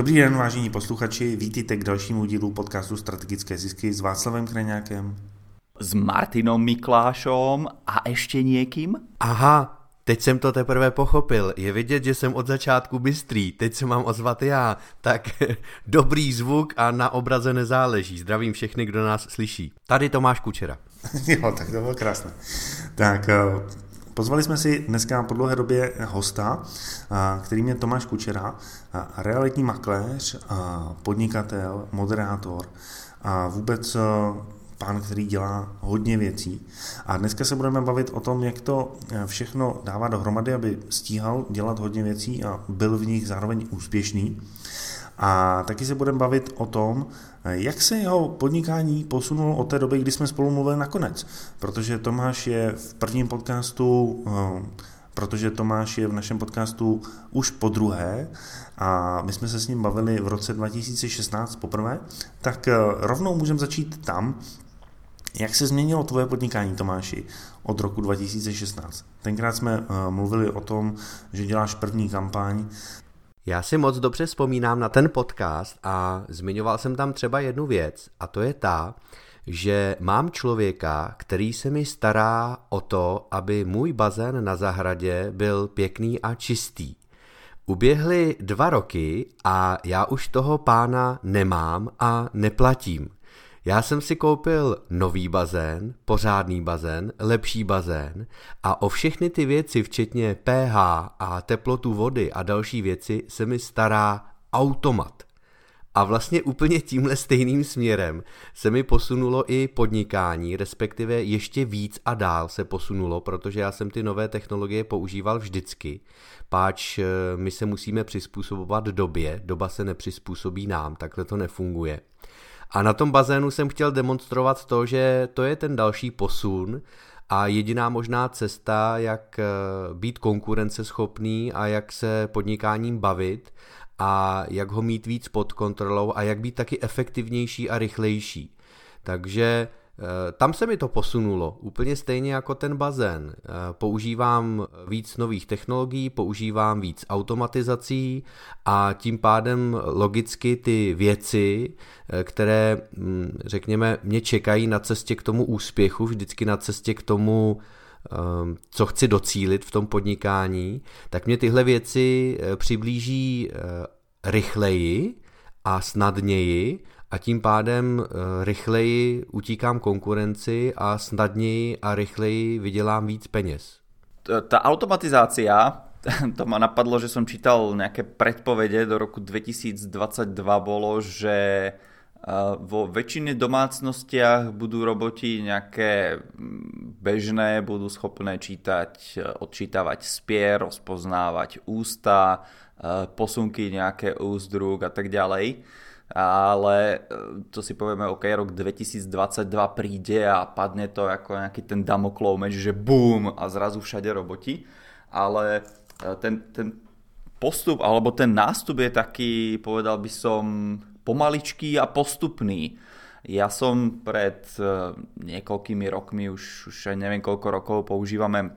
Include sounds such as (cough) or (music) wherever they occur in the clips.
Dobrý den, vážení posluchači, vítejte k dalšímu dílu podcastu Strategické zisky s Václavem Kraňákem. S Martinom Miklášom a ještě někým? Aha, teď jsem to teprve pochopil. Je vidět, že jsem od začátku bystrý. Teď se mám ozvat já. Tak (laughs) dobrý zvuk a na obraze nezáleží. Zdravím všechny, kdo nás slyší. Tady Tomáš Kučera. (laughs) jo, tak to bylo krásné. Tak eh, Pozvali jsme si dneska po dlouhé době hosta, kterým je Tomáš Kučera, realitní makléř, podnikatel, moderátor a vůbec pán, který dělá hodně věcí. A dneska se budeme bavit o tom, jak to všechno dává dohromady, aby stíhal dělat hodně věcí a byl v nich zároveň úspěšný. A taky se budeme bavit o tom, jak se jeho podnikání posunulo od té doby, kdy jsme spolu mluvili nakonec. Protože Tomáš je v prvním podcastu, eh, protože Tomáš je v našem podcastu už po druhé a my jsme se s ním bavili v roce 2016 poprvé, tak eh, rovnou můžeme začít tam, jak se změnilo tvoje podnikání, Tomáši, od roku 2016? Tenkrát jsme eh, mluvili o tom, že děláš první kampaň, já si moc dobře vzpomínám na ten podcast a zmiňoval jsem tam třeba jednu věc a to je ta, že mám člověka, který se mi stará o to, aby můj bazén na zahradě byl pěkný a čistý. Uběhly dva roky a já už toho pána nemám a neplatím. Já jsem si koupil nový bazén, pořádný bazén, lepší bazén a o všechny ty věci, včetně pH a teplotu vody a další věci, se mi stará automat. A vlastně úplně tímhle stejným směrem se mi posunulo i podnikání, respektive ještě víc a dál se posunulo, protože já jsem ty nové technologie používal vždycky. Páč eh, my se musíme přizpůsobovat době, doba se nepřizpůsobí nám, takhle to nefunguje. A na tom bazénu jsem chtěl demonstrovat to, že to je ten další posun a jediná možná cesta, jak eh, být konkurenceschopný a jak se podnikáním bavit a jak ho mít víc pod kontrolou a jak být taky efektivnější a rychlejší. Takže tam se mi to posunulo, úplně stejně jako ten bazén. Eh, používám víc nových technologií, používám víc automatizací a tím pádem logicky ty věci, eh, které, hm, řekněme, mě čekají na cestě k tomu úspěchu, vždycky na cestě k tomu, co chci docílit v tom podnikání, tak mě tyhle věci přiblíží rychleji a snadněji a tím pádem eh, rychleji utíkám konkurenci a snadněji a rychleji vydělám víc peněz. Ta automatizácia, (laughs) to ma napadlo, že som čítal nejaké predpovede do roku 2022 bolo, že eh, vo väčšine domácnostiach budú roboti nejaké mm, bežné, budú schopné čítať, eh, odčítavať spier, rozpoznávať ústa, posunky nejaké úzdruk a tak ďalej ale e, to si povieme, OK, rok 2022 príde a padne to ako nejaký ten damoklov meč, že boom a zrazu všade roboti, ale e, ten, ten postup alebo ten nástup je taký, povedal by som, pomaličký a postupný. Ja som pred e, niekoľkými rokmi, už, už neviem koľko rokov používame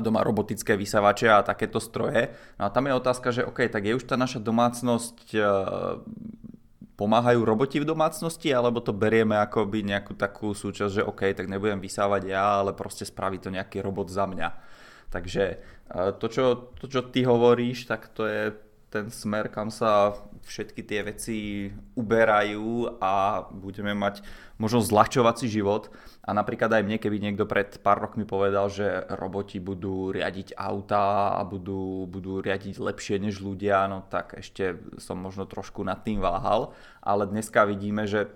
doma robotické vysavače a takéto stroje. No a tam je otázka, že OK, tak je už tá naša domácnosť pomáhajú roboti v domácnosti, alebo to berieme ako by nejakú takú súčasť, že OK, tak nebudem vysávať ja, ale proste spraví to nejaký robot za mňa. Takže e, to, čo, to, čo ty hovoríš, tak to je ten smer, kam sa všetky tie veci uberajú a budeme mať možno zľahčovať si život. A napríklad aj mne, keby niekto pred pár rokmi povedal, že roboti budú riadiť auta a budú, budú riadiť lepšie než ľudia, no tak ešte som možno trošku nad tým váhal. Ale dneska vidíme, že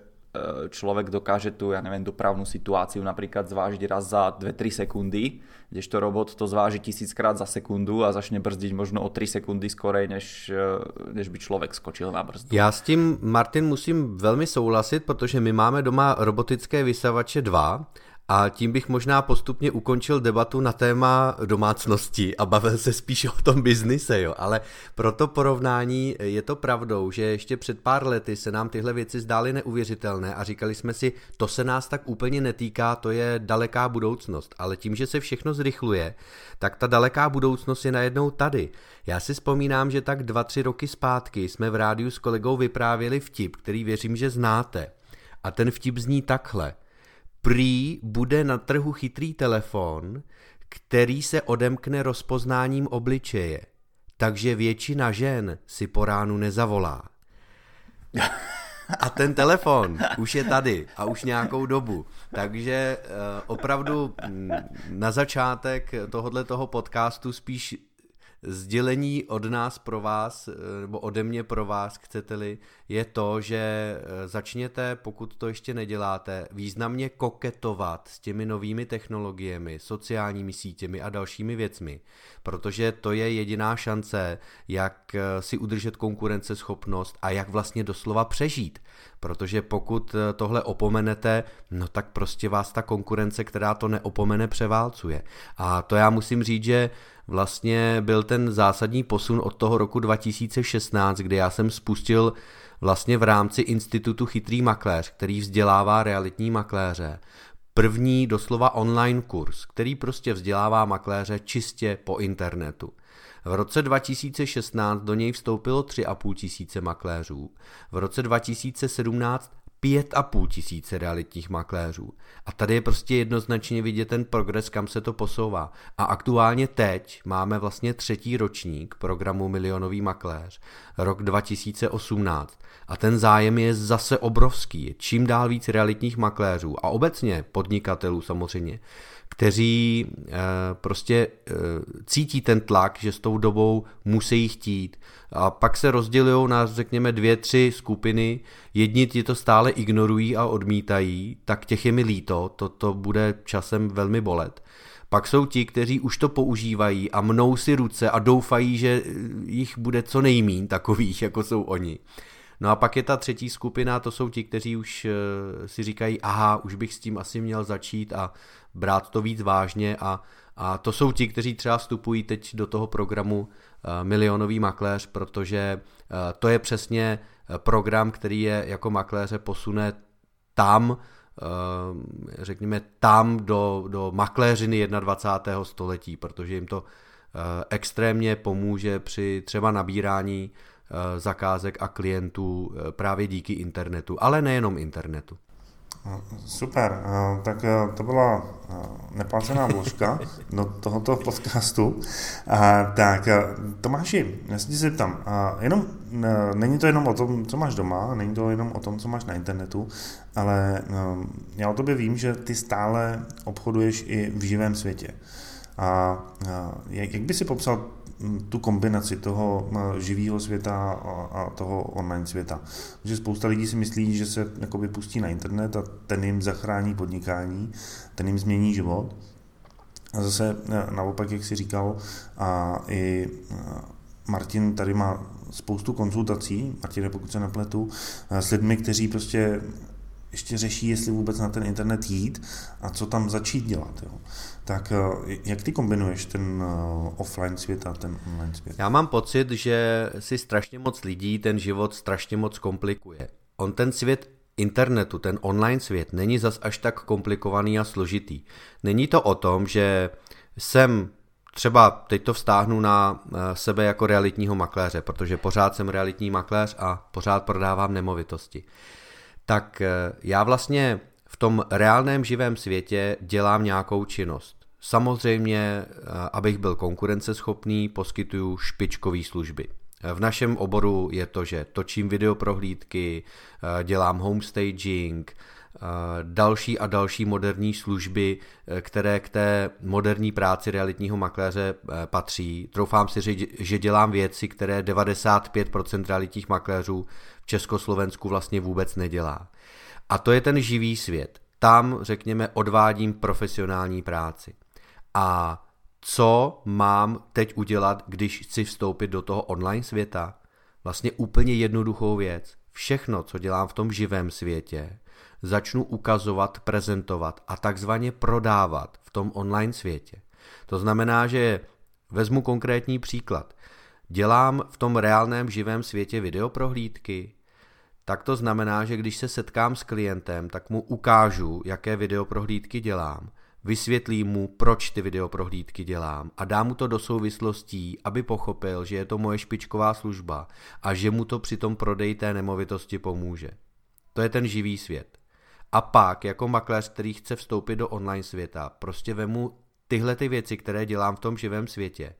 človek dokáže tu, ja neviem, dopravnú situáciu napríklad zvážiť raz za 2-3 sekundy, kdežto robot to zváži tisíckrát za sekundu a začne brzdiť možno o 3 sekundy skorej, než, e, než by člověk skočil na brzdu. Já s tím, Martin, musím velmi souhlasit, protože my máme doma robotické vysavače 2 A tím bych možná postupně ukončil debatu na téma domácnosti a bavil se spíš o tom biznise, jo. Ale pro to porovnání je to pravdou, že ještě před pár lety se nám tyhle věci zdály neuvěřitelné a říkali jsme si, to se nás tak úplně netýká, to je daleká budoucnost. Ale tím, že se všechno zrychluje, tak ta daleká budoucnost je najednou tady. Já si vzpomínám, že tak dva, tři roky zpátky jsme v rádiu s kolegou vyprávěli vtip, který věřím, že znáte. A ten vtip zní takhle. Prý bude na trhu chytrý telefon, který se odemkne rozpoznáním obličeje. Takže většina žen si po ránu nezavolá. A ten telefon už je tady a už nějakou dobu. Takže uh, opravdu mm, na začátek tohohle toho podcastu spíš sdělení od nás pro vás, eh, nebo ode mě pro vás, chcete-li, je to, že eh, začněte, pokud to ještě neděláte, významně koketovat s těmi novými technologiemi, sociálními sítěmi a dalšími věcmi, protože to je jediná šance, jak eh, si udržet konkurenceschopnost a jak vlastně doslova přežít. Protože pokud tohle opomenete, no tak prostě vás ta konkurence, která to neopomene, převálcuje. A to já musím říct, že vlastně byl ten zásadní posun od toho roku 2016, kdy já jsem spustil vlastně v rámci institutu Chytrý makléř, který vzdělává realitní makléře, první doslova online kurz, který prostě vzdělává makléře čistě po internetu. V roce 2016 do něj vstoupilo 3,5 tisíce makléřů, v roce 2017 pět a půl tisíce realitních makléřů. A tady je prostě jednoznačně vidět ten progres, kam se to posouvá. A aktuálně teď máme vlastně třetí ročník programu Milionový makléř, rok 2018. A ten zájem je zase obrovský. Čím dál víc realitních makléřů a obecně podnikatelů samozřejmě kteří eh, prostě eh, cítí ten tlak, že s tou dobou musí chtít. A pak se rozdělují na, řekněme, dvě, tři skupiny. Jedni ti to stále ignorují a odmítají, tak těch je mi líto, to, to bude časem velmi bolet. Pak jsou ti, kteří už to používají a mnou si ruce a doufají, že jich bude co nejmín takových, jako jsou oni. No a pak je ta třetí skupina, to jsou ti, kteří už eh, si říkají, aha, už bych s tím asi měl začít a brát to víc vážně a, a to jsou ti, kteří třeba vstupují teď do toho programu uh, Milionový makléř, protože uh, to je přesně program, který je jako makléře posune tam, řekněme tam do, do makléřiny 21. století, protože jim to extrémně pomůže při třeba nabírání zakázek a klientů právě díky internetu, ale nejenom internetu. Super, eh, tak eh, to byla eh, neplacená vložka (laughs) do tohoto podcastu. Tak Tomáši, já se zeptám, jenom, není to jenom o tom, co máš doma, není to jenom o tom, co máš na internetu, ale já o tobě vím, že ty stále obchoduješ i v živém světě. A jak by si popsal tu kombinaci toho eh, živého světa a toho online světa. Protože spousta lidí si myslí, že se jakoby pustí na internet a ten jim zachrání podnikání, ten jim změní život. A zase eh, naopak, jak si říkal, a i eh, Martin tady má spoustu konzultací, Martin, pokud se nepletu, s lidmi, kteří prostě ještě řeší, jestli vůbec na ten internet jít a co tam začít dělat. Jo. Tak eh, jak ty kombinuješ ten eh, offline svět a ten online svět? Já mám pocit, že si strašně moc lidí ten život strašně moc komplikuje. On ten svět internetu, ten online svět, není zas až tak komplikovaný a složitý. Není to o tom, že jsem třeba teď to vztáhnu na eh, sebe jako realitního makléře, protože pořád jsem realitní makléř a pořád prodávám nemovitosti tak eh, já vlastně v tom reálném živém světě dělám nějakou činnost. Samozřejmě, eh, abych byl konkurenceschopný, poskytuju špičkové služby. V našem oboru je to, že točím videoprohlídky, eh, dělám homestaging, další a další moderní služby, které k té moderní práci realitního makléře patří. Troufám si říct, že dělám věci, které 95% realitních makléřů Československu vlastně vůbec nedělá. A to je ten živý svět. Tam, řekněme, odvádím profesionální práci. A co mám teď udělat, když chci vstoupit do toho online světa? Vlastně úplně jednoduchou věc. všechno, co dělám v tom živém světě, začnu ukazovat, prezentovat a takzvaně prodávat v tom online světě. To znamená, že vezmu konkrétní příklad. Dělám v tom reálném živém světě videoprohlídky, tak to znamená, že když se setkám s klientem, tak mu ukážu, jaké videoprohlídky dělám, vysvětlím mu, proč ty videoprohlídky dělám a dám mu to do souvislostí, aby pochopil, že je to moje špičková služba a že mu to při tom prodeji té nemovitosti pomůže. To je ten živý svět. A pak, jako makléř, který chce vstoupit do online světa, prostě vemu tyhle ty věci, které dělám v tom živém světě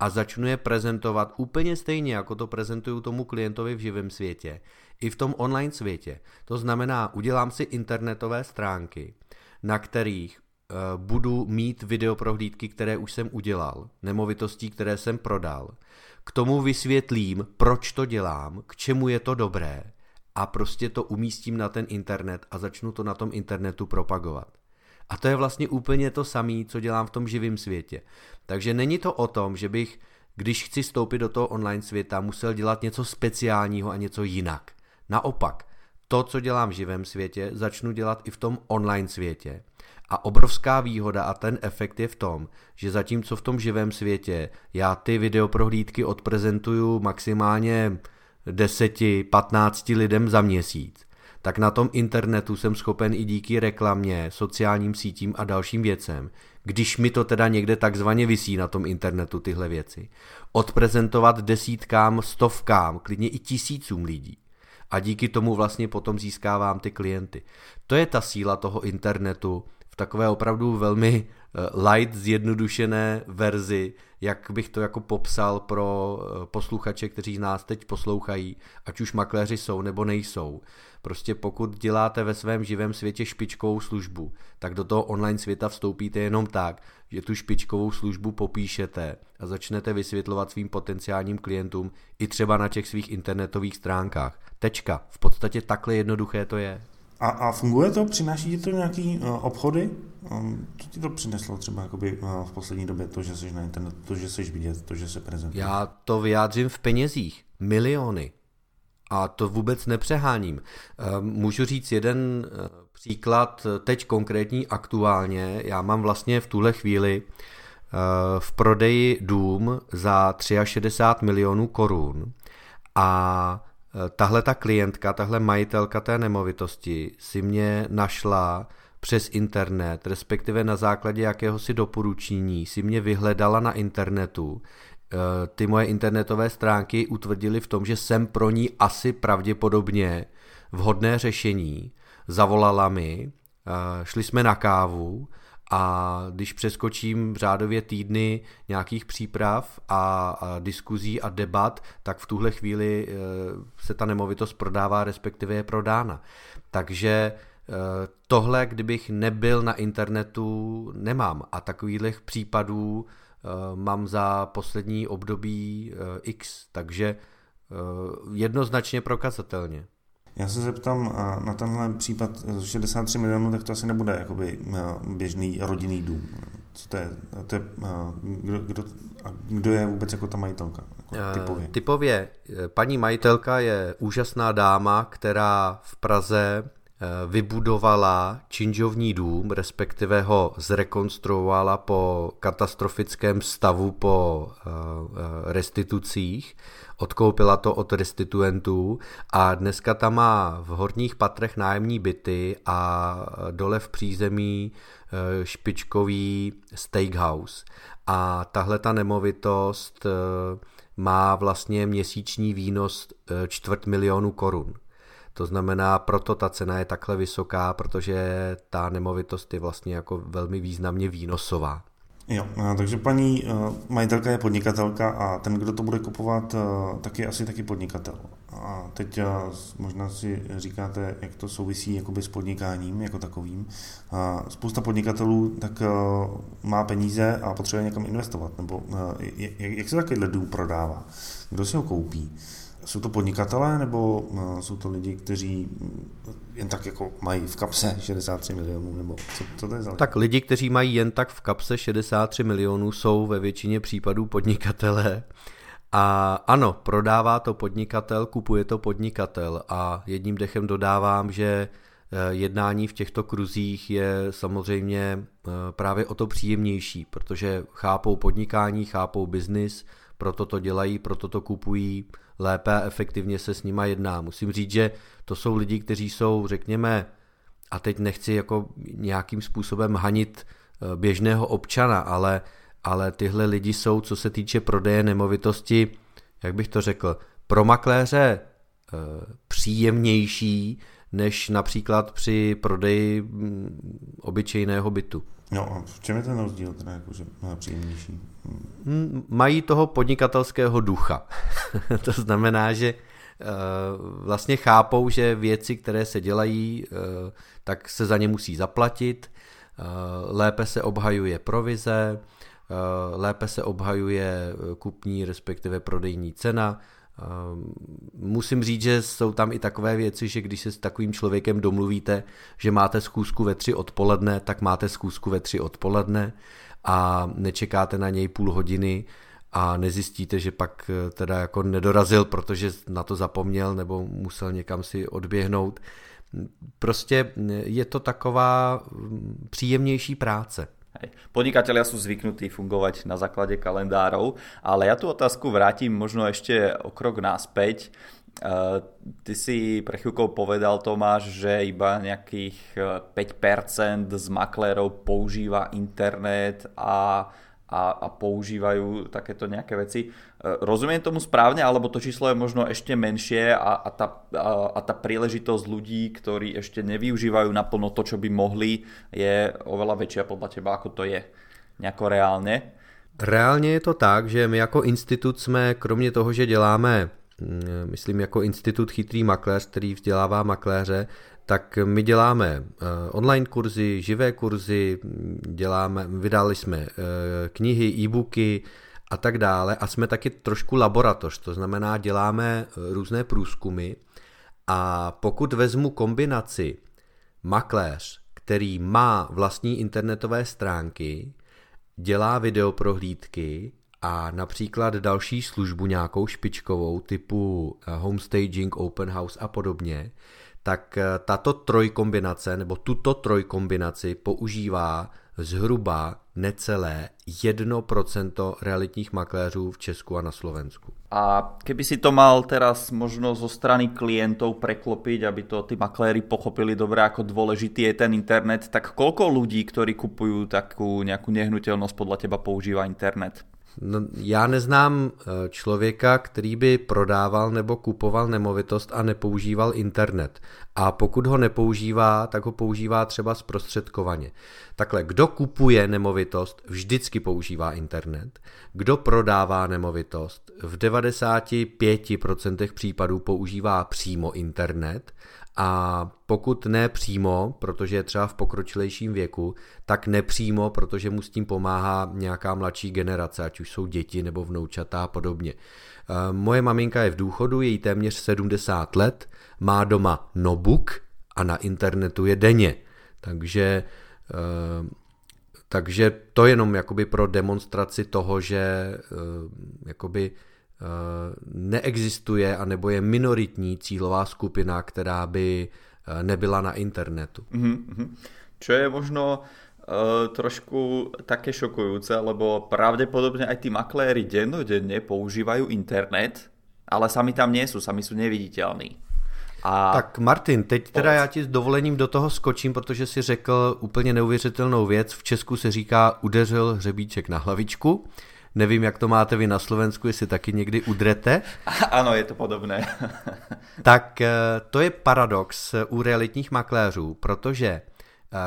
a začnu je prezentovat úplně stejně, jako to prezentuju tomu klientovi v živém světě, i v tom online světě. To znamená, udělám si internetové stránky, na kterých uh, budu mít videoprohlídky, které už jsem udělal, nemovitostí, které jsem prodal. K tomu vysvětlím, proč to dělám, k čemu je to dobré a prostě to umístím na ten internet a začnu to na tom internetu propagovat. A to je vlastně úplně to samé, co dělám v tom živém světě. Takže není to o tom, že bych, když chci vstoupit do toho online světa, musel dělat něco speciálního a něco jinak. Naopak, to, co dělám v živém světě, začnu dělat i v tom online světě. A obrovská výhoda a ten efekt je v tom, že zatímco v tom živém světě já ty videoprohlídky odprezentuju maximálně 10-15 lidem za měsíc, tak na tom internetu jsem schopen i díky reklamě, sociálním sítím a dalším věcem, když mi to teda někde takzvaně vysí na tom internetu tyhle věci, odprezentovat desítkám, stovkám, klidně i tisícům lidí. A díky tomu vlastně potom získávám ty klienty. To je ta síla toho internetu v takové opravdu velmi eh, light zjednodušené verzi, jak bych to jako popsal pro eh, posluchače, kteří nás teď poslouchají, ať už makléři jsou nebo nejsou. Prostě pokud děláte ve svém živém světě špičkovou službu, tak do toho online světa vstoupíte jenom tak, že tu špičkovou službu popíšete a začnete vysvětlovat svým potenciálním klientům i třeba na těch svých internetových stránkách. Tečka. V podstatě takhle jednoduché to je. A, a funguje to? Přináší ti to nějaký uh, obchody? Um, co ti to přineslo třeba jakoby, uh, v poslední době, to, že jsi na internetu, to, že jsi vidět, to, že se prezentuje? Já to vyjádřím v penězích. Miliony. A to vůbec nepřeháním. Můžu říct jeden příklad, teď konkrétní aktuálně. Já mám vlastně v tuhle chvíli v prodeji dům za 63 milionů korun a tahle ta klientka, tahle majitelka té nemovitosti si mě našla přes internet, respektive na základě jakéhosi doporučení si mě vyhledala na internetu, Eh, ty moje internetové stránky utvrdily v tom, že jsem pro ní asi pravděpodobně vhodné řešení. Zavolala mi, eh, šli jsme na kávu a když přeskočím řádově týdny nějakých příprav a, a diskuzí a debat, tak v tuhle chvíli eh, se ta nemovitost prodává, respektive je prodána. Takže tohle, kdybych nebyl na internetu, nemám. A takových případů Eh, mám za poslední období eh, X, takže eh, jednoznačně prokazatelně. Já se zeptám na tenhle případ 63 milionů, tak to asi nebude jakoby běžný rodinný dům. Co to je? To je kdo, kdo, kdo je vůbec jako ta majitelka? Jako typově? typově. Paní majitelka je úžasná dáma, která v Praze Eh, vybudovala činžovní dům, respektive ho zrekonstruovala po katastrofickém stavu po eh, eh, restitucích, odkoupila to od restituentů a dneska tam má v horních patrech nájemní byty a dole v přízemí špičkový steakhouse. A tahle ta nemovitost má vlastně měsíční výnos čtvrt milionu korun. To znamená, proto ta cena je takhle vysoká, protože ta nemovitost je vlastně jako velmi významně výnosová. Jo, takže paní majitelka je podnikatelka a ten, kdo to bude kupovat, tak je asi taky podnikatel. A teď možná si říkáte, jak to souvisí jakoby s podnikáním jako takovým. Spousta podnikatelů tak má peníze a potřebuje někam investovat. Nebo jak se takovýhle dům prodává? Kdo si ho koupí? Jsou to podnikatelé nebo eh, jsou to lidi, kteří jen tak jako mají v kapse 63 milionů, nebo co, co to je za lidi? Tak lidi, kteří mají jen tak v kapse 63 milionů, jsou ve většině případů podnikatelé. A ano, prodává to podnikatel, kupuje to podnikatel. A jedním dechem dodávám, že eh, jednání v těchto kruzích je samozřejmě eh, právě o to příjemnější, protože chápou podnikání, chápou biznis, proto to dělají, proto to kupují, lépe a efektivně se s nima jedná. Musím říct, že to jsou lidi, kteří jsou, řekněme, a teď nechci jako nějakým způsobem hanit eh, běžného občana, ale, ale tyhle lidi jsou, co se týče prodeje nemovitosti, jak bych to řekl, pro makléře eh, příjemnější, než například při prodeji mm, obyčejného bytu. No a v čem je ten rozdíl, teda jakože příjemnější? Mají toho podnikatelského ducha. (laughs) to znamená, že eh, vlastně chápou, že věci, které se dělají, eh, tak se za ně musí zaplatit, eh, lépe se obhajuje provize, lépe se obhajuje kupní, respektive prodejní cena, musím říct, že jsou tam i takové věci, že když se s takovým člověkem domluvíte, že máte schůzku ve tři odpoledne, tak máte schůzku ve tři odpoledne a nečekáte na něj půl hodiny a nezjistíte, že pak eh, teda jako nedorazil, protože na to zapomněl nebo musel někam si odběhnout. Prostě je to taková mm, příjemnější práce. Podnikatelia sú zvyknutí fungovať na základe kalendárov, ale ja tú otázku vrátim možno ešte o krok naspäť. Uh, ty si pre chvíľkou povedal, Tomáš, že iba nejakých 5% z maklérov používa internet a a, a používajú takéto nejaké veci. E, rozumiem tomu správne, alebo to číslo je možno ešte menšie a, a, tá, a, a tá príležitosť ľudí, ktorí ešte nevyužívajú naplno to, čo by mohli, je oveľa väčšia podľa teba, ako to je nejako reálne? Reálně je to tak, že my jako institut jsme, kromě toho, že děláme, mm, myslím jako institut Chytrý makléř, který vzdělává makléře, tak my děláme eh, online kurzy, živé kurzy, děláme, vydali jsme eh, knihy, e-booky a tak dále a jsme taky trošku laboratoř, to znamená děláme eh, různé průzkumy a pokud vezmu kombinaci makléř, který má vlastní internetové stránky, dělá videoprohlídky a například další službu nějakou špičkovou typu homestaging, open house a podobně, tak eh, tato trojkombinace nebo tuto trojkombinaci používá zhruba necelé 1% realitních makléřů v Česku a na Slovensku. A keby si to mal teraz možno zo strany klientov preklopiť, aby to ty makléri pochopili dobre, ako dôležitý je ten internet, tak koľko ľudí, ktorí kupujú takú nejakú nehnuteľnosť podľa teba používa internet? No, já neznám eh, člověka, který by prodával nebo kupoval nemovitost a nepoužíval internet. A pokud ho nepoužívá, tak ho používá třeba zprostředkovaně. Takhle, kdo kupuje nemovitost, vždycky používá internet. Kdo prodává nemovitost, v 95% případů používá přímo internet a pokud ne přímo, protože je třeba v pokročilejším věku, tak nepřímo, protože mu s tím pomáhá nějaká mladší generace, ať už jsou děti nebo vnoučata a podobně. Eh, moje maminka je v důchodu, její téměř 70 let, má doma notebook a na internetu je denně. Takže, eh, takže to jenom jakoby pro demonstraci toho, že eh, jakoby neexistuje anebo je minoritní cílová skupina, která by eh, nebyla na internetu. Mm-hmm. Čo je možno uh, trošku také šokujúce, lebo pravdepodobne aj tí makléri dennodenne používajú internet, ale sami tam nie sú, sami sú neviditeľní. A... Tak Martin, teď teda já ti s dovolením do toho skočím, protože si řekl úplně neuvěřitelnou věc. V Česku se říká udeřil hřebíček na hlavičku. Nevím, jak to máte vy na Slovensku, jestli taky někdy udrete. (laughs) Ano, je to podobné. (laughs) tak eh, to je paradox u realitních makléřů, protože eh,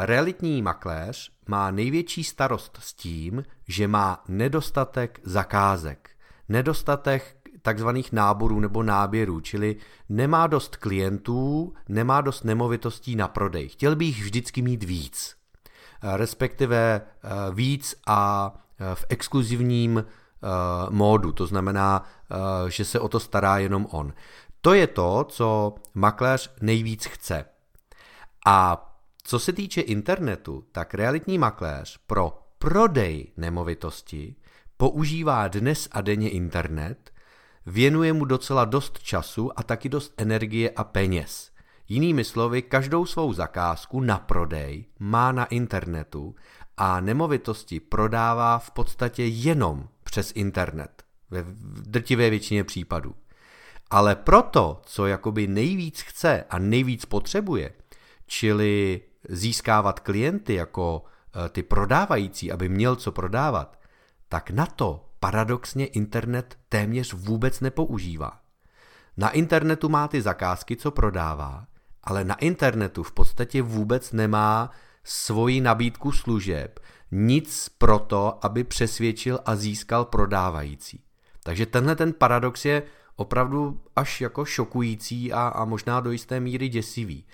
realitní makléř má největší starost s tím, že má nedostatek zakázek, nedostatek takzvaných náborů nebo náběrů, čili nemá dost klientů, nemá dost nemovitostí na prodej. Chtěl bych vždycky mít víc, eh, respektive víc a Eh, v exkluzivním uh, módu, to znamená, uh, že se o to stará jenom on. To je to, co makléř nejvíc chce. A co se týče internetu, tak realitní makléř pro prodej nemovitosti používá dnes a denně internet, věnuje mu docela dost času a taky dost energie a peněz. Jinými slovy, každou svou zakázku na prodej má na internetu a nemovitosti prodává v podstatě jenom přes internet, ve drtivé většině případů. Ale proto, co jakoby nejvíc chce a nejvíc potřebuje, čili získávat klienty jako eh, ty prodávající, aby měl co prodávat, tak na to paradoxně internet téměř vůbec nepoužívá. Na internetu má ty zakázky, co prodává, ale na internetu v podstatě vůbec nemá svoji nabídku služeb, nic pro to, aby přesvědčil a získal prodávající. Takže tenhle ten paradox je opravdu až jako šokující a, a možná do jisté míry děsivý.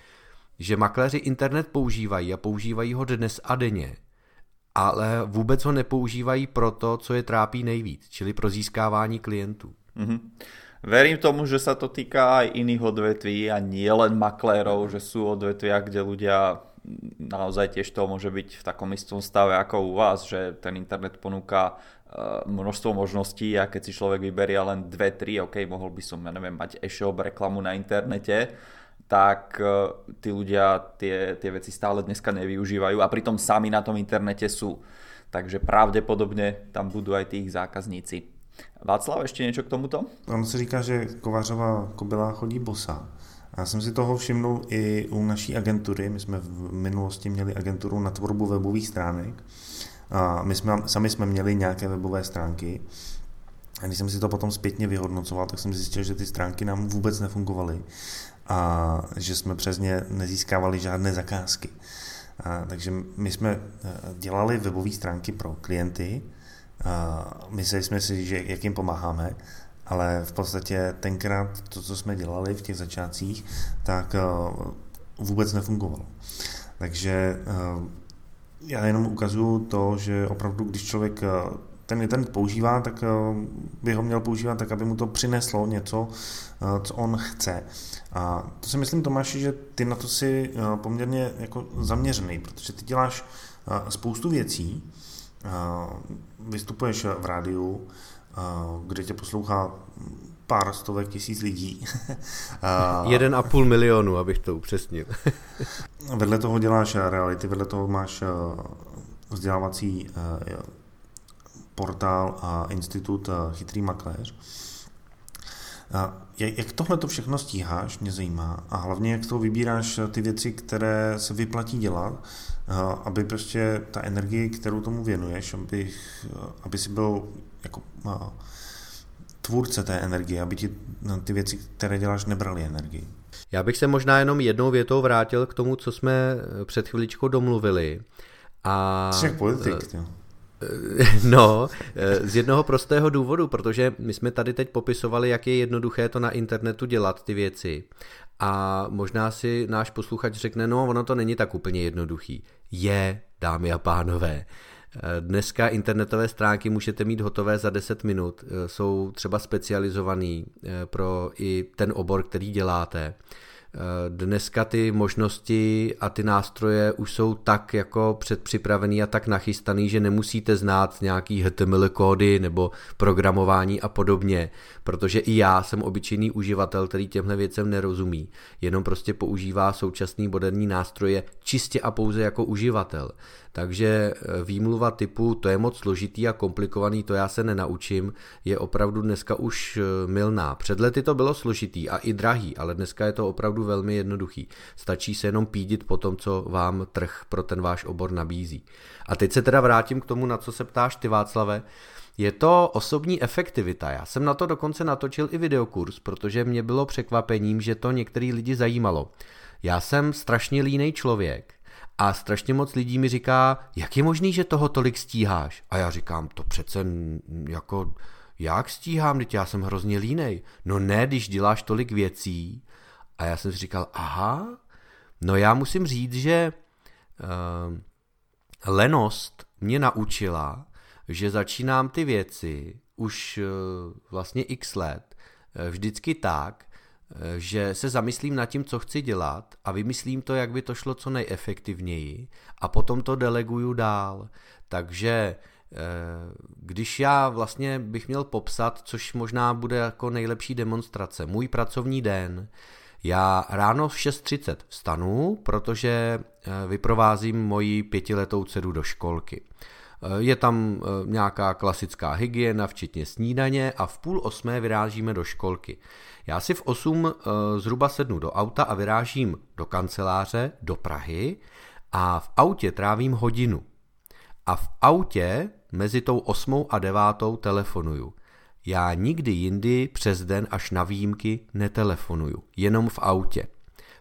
Že makléři internet používají a používají ho dnes a denně, ale vůbec ho nepoužívají pro to, co je trápí nejvíc, čili pro získávání klientů. Mm-hmm. Verím tomu, že sa to týka aj iných odvetví a nie len maklérov, že sú odvetvia, kde ľudia naozaj tiež to môže byť v takom istom stave ako u vás, že ten internet ponúka eh, množstvo možností a keď si človek vyberie len dve, tri, ok, mohol by som, ja neviem, mať e-shop, reklamu na internete, tak eh, tí ľudia tie, tie veci stále dneska nevyužívajú a pritom sami na tom internete sú. Takže pravdepodobne tam budú aj tých zákazníci. Václav, ještě něco k tomuto? On se říká, že kovářová kobila chodí bosa. Já jsem si toho všimnul i u naší agentury. My jsme v minulosti měli agenturu na tvorbu webových stránek. A my jsme, sami jsme měli nějaké webové stránky. A když jsem si to potom zpětně vyhodnocoval, tak jsem zjistil, že ty stránky nám vůbec nefungovaly a že jsme přes ně nezískávali žádné zakázky. A, takže my jsme eh, dělali webové stránky pro klienty, mysleli jsme si, že jak jim pomáháme, ale v podstatě tenkrát to, co jsme dělali v těch začátcích, tak eh, vůbec nefungovalo. Takže eh, já jenom ukazuju to, že opravdu, když člověk eh, ten internet používá, tak by ho měl používat tak, aby mu to přineslo něco, co on chce. A to si myslím, Tomáši, že ty na to si poměrně jako zaměřený, protože ty děláš spoustu věcí, vystupuješ v rádiu, kde tě poslouchá pár stovek tisíc lidí. (laughs) Jeden a půl milionu, abych to upřesnil. (laughs) vedle toho děláš reality, vedle toho máš vzdělávací portál a institut Chytrý makléř. Jak tohle to všechno stíháš, mě zajímá. A hlavně, jak to vybíráš ty věci, které se vyplatí dělat, aby prostě ta energie, kterou tomu věnuješ, aby, aby si byl jako tvůrce té energie, aby ti ty věci, které děláš, nebrali energii. Já bych se možná jenom jednou větou vrátil k tomu, co jsme eh, před chviličkou domluvili. A... Jsi politik, jo. (laughs) No, eh, z jednoho prostého důvodu, protože my jsme tady teď popisovali, jak je jednoduché to na internetu dělat, ty věci. A možná si náš posluchač řekne, no ono to není tak úplně jednoduchý. Je, dámy a pánové. Eh, dneska internetové stránky můžete mít hotové za 10 minut, eh, jsou třeba specializovaný pro i ten obor, který děláte. Dneska ty možnosti a ty nástroje už jsou tak jako předpřipravený a tak nachystaný, že nemusíte znát nějaký HTML kódy nebo programování a podobně, protože i já jsem obyčejný uživatel, který těmhle věcem nerozumí, jenom prostě používá současný moderní nástroje čistě a pouze jako uživatel. Takže e, výmluva typu to je moc složitý a komplikovaný, to já se nenaučím, je opravdu dneska už e, milná. Před lety to bylo složitý a i drahý, ale dneska je to opravdu velmi jednoduchý. Stačí se jenom pídit po tom, co vám trh pro ten váš obor nabízí. A teď se teda vrátím k tomu, na co se ptáš ty Václave. Je to osobní efektivita. Já jsem na to dokonce natočil i videokurs, protože mě bylo překvapením, že to některý lidi zajímalo. Já jsem strašně línej člověk a strašně moc lidí mi říká, jak je možný, že toho tolik stíháš? A já říkám, to přece jako, jak stíhám, teď já jsem hrozně línej. No ne, když děláš tolik věcí. A já jsem si říkal, aha, no já musím říct, že uh, lenost mě naučila, že začínám ty věci už uh, vlastně x let uh, vždycky tak, že se zamyslím nad tím, co chci dělat a vymyslím to, jak by to šlo co nejefektivněji a potom to deleguju dál. Takže když já vlastně bych měl popsat, což možná bude jako nejlepší demonstrace, můj pracovní den, já ráno v 6.30 vstanu, protože vyprovázím moji pětiletou dceru do školky. Je tam nějaká klasická hygiena, včetně snídaně a v půl osmé vyrážíme do školky. Já si v 8 zhruba sednu do auta a vyrážím do kanceláře, do Prahy a v autě trávím hodinu. A v autě mezi tou osmou a devátou telefonuju. Já nikdy jindy přes den až na výjimky netelefonuju, jenom v autě.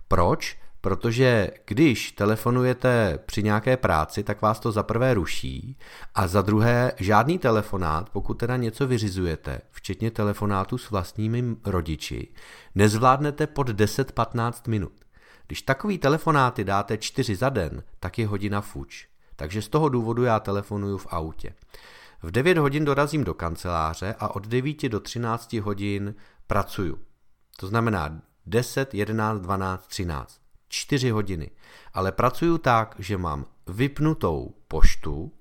Proč? Protože když telefonujete při nějaké práci, tak vás to za prvé ruší a za druhé žádný telefonát, pokud teda něco vyřizujete, včetně telefonátu s vlastními rodiči, nezvládnete pod 10-15 minut. Když takový telefonáty dáte 4 za den, tak je hodina fuč. Takže z toho důvodu já telefonuju v autě. V 9 hodin dorazím do kanceláře a od 9 do 13 hodin pracuju. To znamená 10, 11, 12, 13. 4 hodiny. Ale pracuju tak, že mám vypnutou poštu,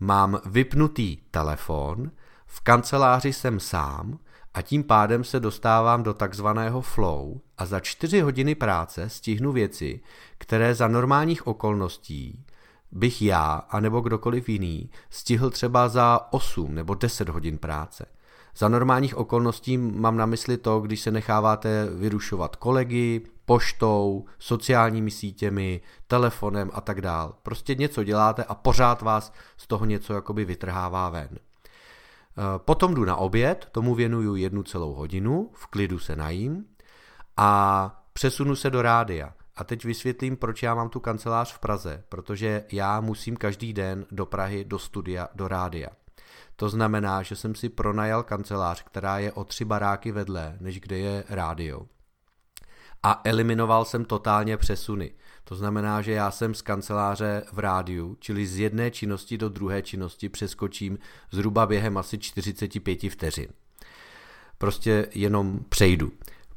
mám vypnutý telefon, v kanceláři jsem sám a tím pádem se dostávám do takzvaného flow a za 4 hodiny práce stihnu věci, které za normálních okolností bych já, anebo kdokoliv jiný, stihl třeba za 8 nebo 10 hodin práce. Za normálních okolností mám na mysli to, když se necháváte vyrušovat kolegy, poštou, sociálními sítěmi, telefonem a tak dál. Prostě něco děláte a pořád vás z toho něco jakoby vytrhává ven. E, potom jdu na oběd, tomu věnuju jednu celou hodinu, v klidu se najím a přesunu se do rádia. A teď vysvětlím, proč já mám tu kancelář v Praze, protože já musím každý den do Prahy, do studia, do rádia. To znamená, že jsem si pronajal kancelář, která je o tři baráky vedle, než kde je rádio. A eliminoval jsem totálně přesuny. To znamená, že já jsem z kanceláře v rádiu, čili z jedné činnosti do druhé činnosti přeskočím zhruba během asi 45 vteřin. Prostě jenom přejdu.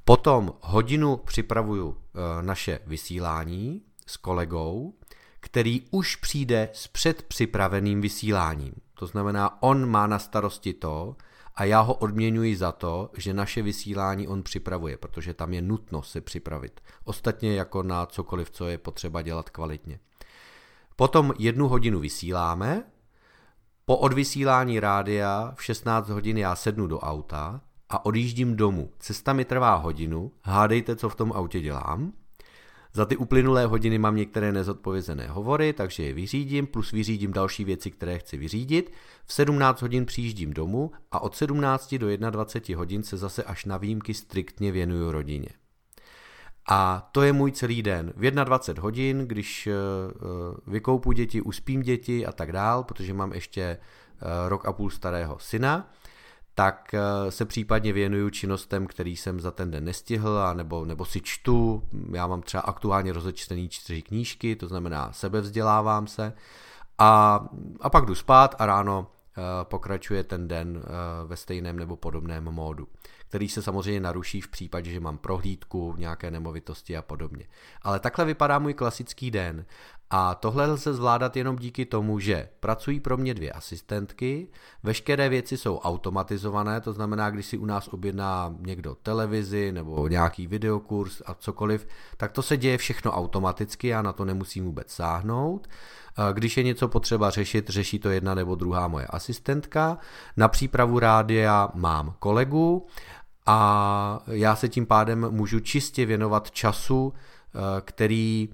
Potom hodinu připravuju eh, naše vysílání s kolegou, který už přijde s předpřipraveným vysíláním. To znamená, on má na starosti to a já ho odměňuji za to, že naše vysílání on připravuje, protože tam je nutno se připravit. Ostatně jako na cokoliv, co je potřeba dělat kvalitně. Potom jednu hodinu vysíláme, po odvysílání rádia v 16 hodin já sednu do auta a odjíždím domů. Cesta mi trvá hodinu, hádejte, co v tom autě dělám. Za ty uplynulé hodiny mám některé nezodpovězené hovory, takže je vyřídím, plus vyřídím další věci, které chci vyřídit. V 17 hodin přijíždím domů a od 17 do 21 hodin se zase až na výjimky striktně věnuju rodině. A to je můj celý den. V 21 hodin, když eh, eh, vykoupu děti, uspím děti a tak dál, protože mám ještě eh, rok a půl starého syna, tak eh, se případně věnuju činnostem, který jsem za ten den nestihl, a nebo, nebo si čtu. Já mám třeba aktuálně rozečtený čtyři knížky, to znamená sebevzdělávám se. A, a pak jdu spát a ráno uh, pokračuje ten den uh, ve stejném nebo podobném módu, který se samozřejmě naruší v případě, že mám prohlídku, nějaké nemovitosti a podobně. Ale takhle vypadá můj klasický den a tohle lze zvládat jenom díky tomu, že pracují pro mě dvě asistentky, veškeré věci jsou automatizované, to znamená, když si u nás objedná někdo televizi nebo nějaký videokurs a cokoliv, tak to se děje všechno automaticky, já na to nemusím vůbec sáhnout. Když je něco potřeba řešit, řeší to jedna nebo druhá moje asistentka. Na přípravu rádia mám kolegu a já se tím pádem můžu čistě věnovat času, který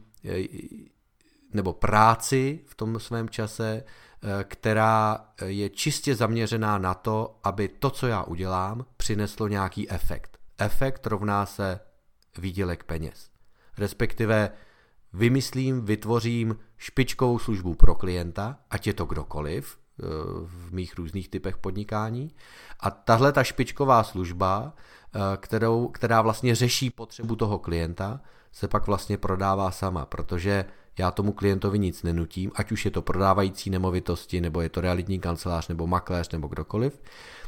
nebo práci v tom svém čase, eh, která je čistě zaměřená na to, aby to, co já udělám, přineslo nějaký efekt. Efekt rovná se výdělek peněz. Respektive vymyslím, vytvořím špičkovou službu pro klienta, ať je to kdokoliv, eh, v mých různých typech podnikání. A tahle ta špičková služba, eh, kterou, která vlastně řeší potřebu toho klienta, se pak vlastně prodává sama, protože já tomu klientovi nic nenutím, ať už je to prodávající nemovitosti, nebo je to realitní kancelář, nebo makléř, nebo kdokoliv,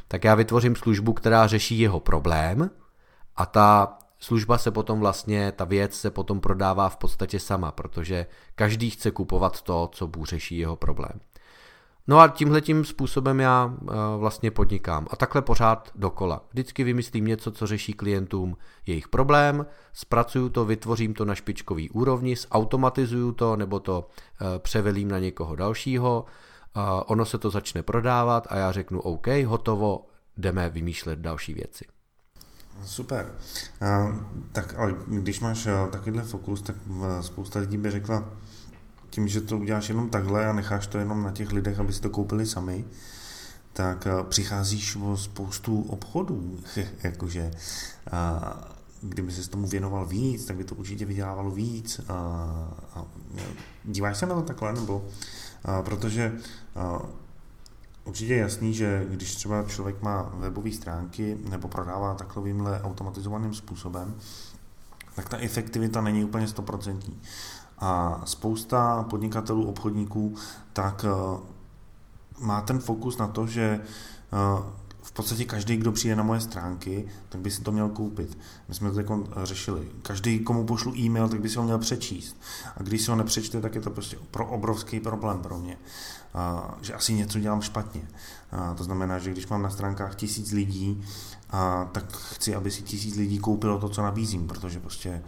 tak já vytvořím službu, která řeší jeho problém a ta služba se potom vlastně, ta věc se potom prodává v podstatě sama, protože každý chce kupovat to, co bůh řeší jeho problém. No a tímhle tím způsobem já eh, vlastně podnikám. A takhle pořád dokola. Vždycky vymyslím něco, co řeší klientům jejich problém, zpracuju to, vytvořím to na špičkový úrovni, zautomatizuju to nebo to eh, převelím na někoho dalšího, ono se to začne prodávat a já řeknu OK, hotovo, jdeme vymýšlet další věci. Super. Uh, tak ale když máš takovýhle fokus, tak spousta lidí by řekla, tím, že to uděláš jenom takhle a necháš to jenom na těch lidech, aby si to koupili sami, tak uh, přicházíš o spoustu obchodů. (laughs) Jakože, uh, kdyby se tomu věnoval víc, tak by to určitě vydělávalo víc. Uh, uh, díváš se na to takhle, nebo uh, protože uh, Určitě je jasný, že když třeba člověk má webové stránky nebo prodává takovýmhle automatizovaným způsobem, tak ta efektivita není úplně stoprocentní. A spousta podnikatelů, obchodníků, tak eh, má ten fokus na to, že eh, v podstatě každý, kdo přijde na moje stránky, tak by si to měl koupit. My jsme to jako řešili. Každý, komu pošlu e-mail, tak by si ho měl přečíst. A když si ho nepřečte, tak je to prostě pro obrovský problém pro mě. Že asi něco dělám špatně. A, to znamená, že když mám na stránkách tisíc lidí, a, tak chci, aby si tisíc lidí koupilo to, co nabízím, protože prostě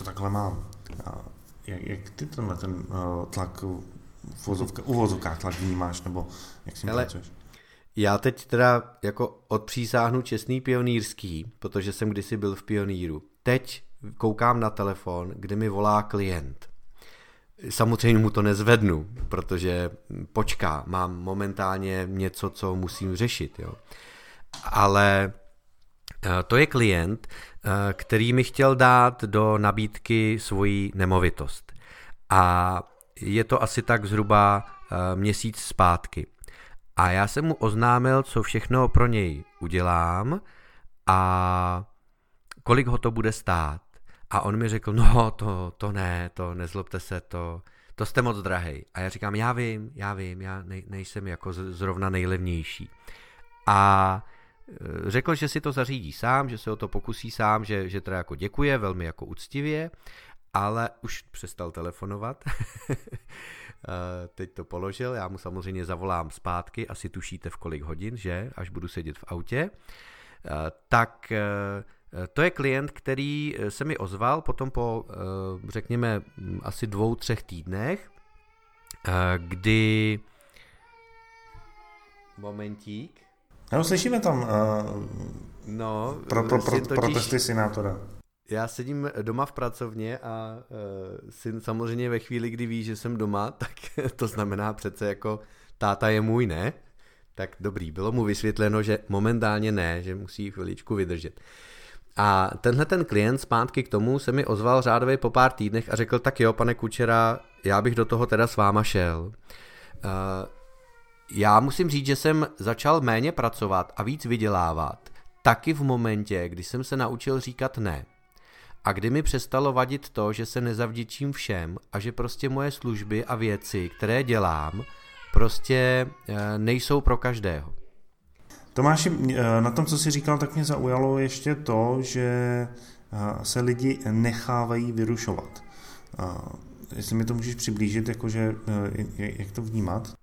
to takhle mám. Jak, jak ty tenhle ten uh, tlak v uvozovkách tlak vnímáš, nebo jak si pracuješ? Já teď teda jako odpřísáhnu čestný pionýrský, protože jsem kdysi byl v pioníru. Teď koukám na telefon, kde mi volá klient. Samozřejmě mu to nezvednu, protože počká, mám momentálně něco, co musím řešit. Jo. Ale eh, to je klient, eh, který mi chtěl dát do nabídky svoji nemovitost. A je to asi tak zhruba eh, měsíc zpátky. A já jsem mu oznámil, co všechno pro něj udělám a kolik ho to bude stát. A on mi řekl, no to, to ne, to nezlobte se, to, to jste moc drahej. A já říkám, já vím, já vím, já nej, nejsem jako zrovna nejlevnější. A řekl, že si to zařídí sám, že se o to pokusí sám, že, že teda jako děkuje velmi jako úctivě, ale už přestal telefonovat. (laughs) Eh, teď to položil, já mu samozřejmě zavolám zpátky, asi tušíte v kolik hodin, že, až budu sedět v autě. Eh, tak eh, to je klient, který se mi ozval potom po, řekněme, asi dvou, třech týdnech, kdy... Momentík. No, slyšíme tam uh, no, pro, pro, pro, totiž... protesty senátora já sedím doma v pracovně a uh, syn samozřejmě ve chvíli, kdy ví, že jsem doma, (laughs) tak to znamená přece jako táta je můj, ne? Tak dobrý, bylo mu vysvětleno, že momentálně ne, že musí chviličku vydržet. A tenhle ten klient zpátky k tomu se mi ozval řádově po pár týdnech a řekl, tak jo, pane Kučera, já bych do toho teda s váma šel. Uh, já musím říct, že jsem začal méně pracovat a víc vydělávat, taky v momentě, kdy jsem se naučil říkat ne. A kdy mi přestalo vadit to, že se nezavděčím všem a že prostě moje služby a věci, které dělám, prostě eh, nejsou pro každého. Tomáši, eh, na tom, co jsi říkal, tak mě zaujalo ještě to, že eh, se lidi nechávají vyrušovat. Jestli mi to můžeš přiblížit, jakože, jak to vnímat?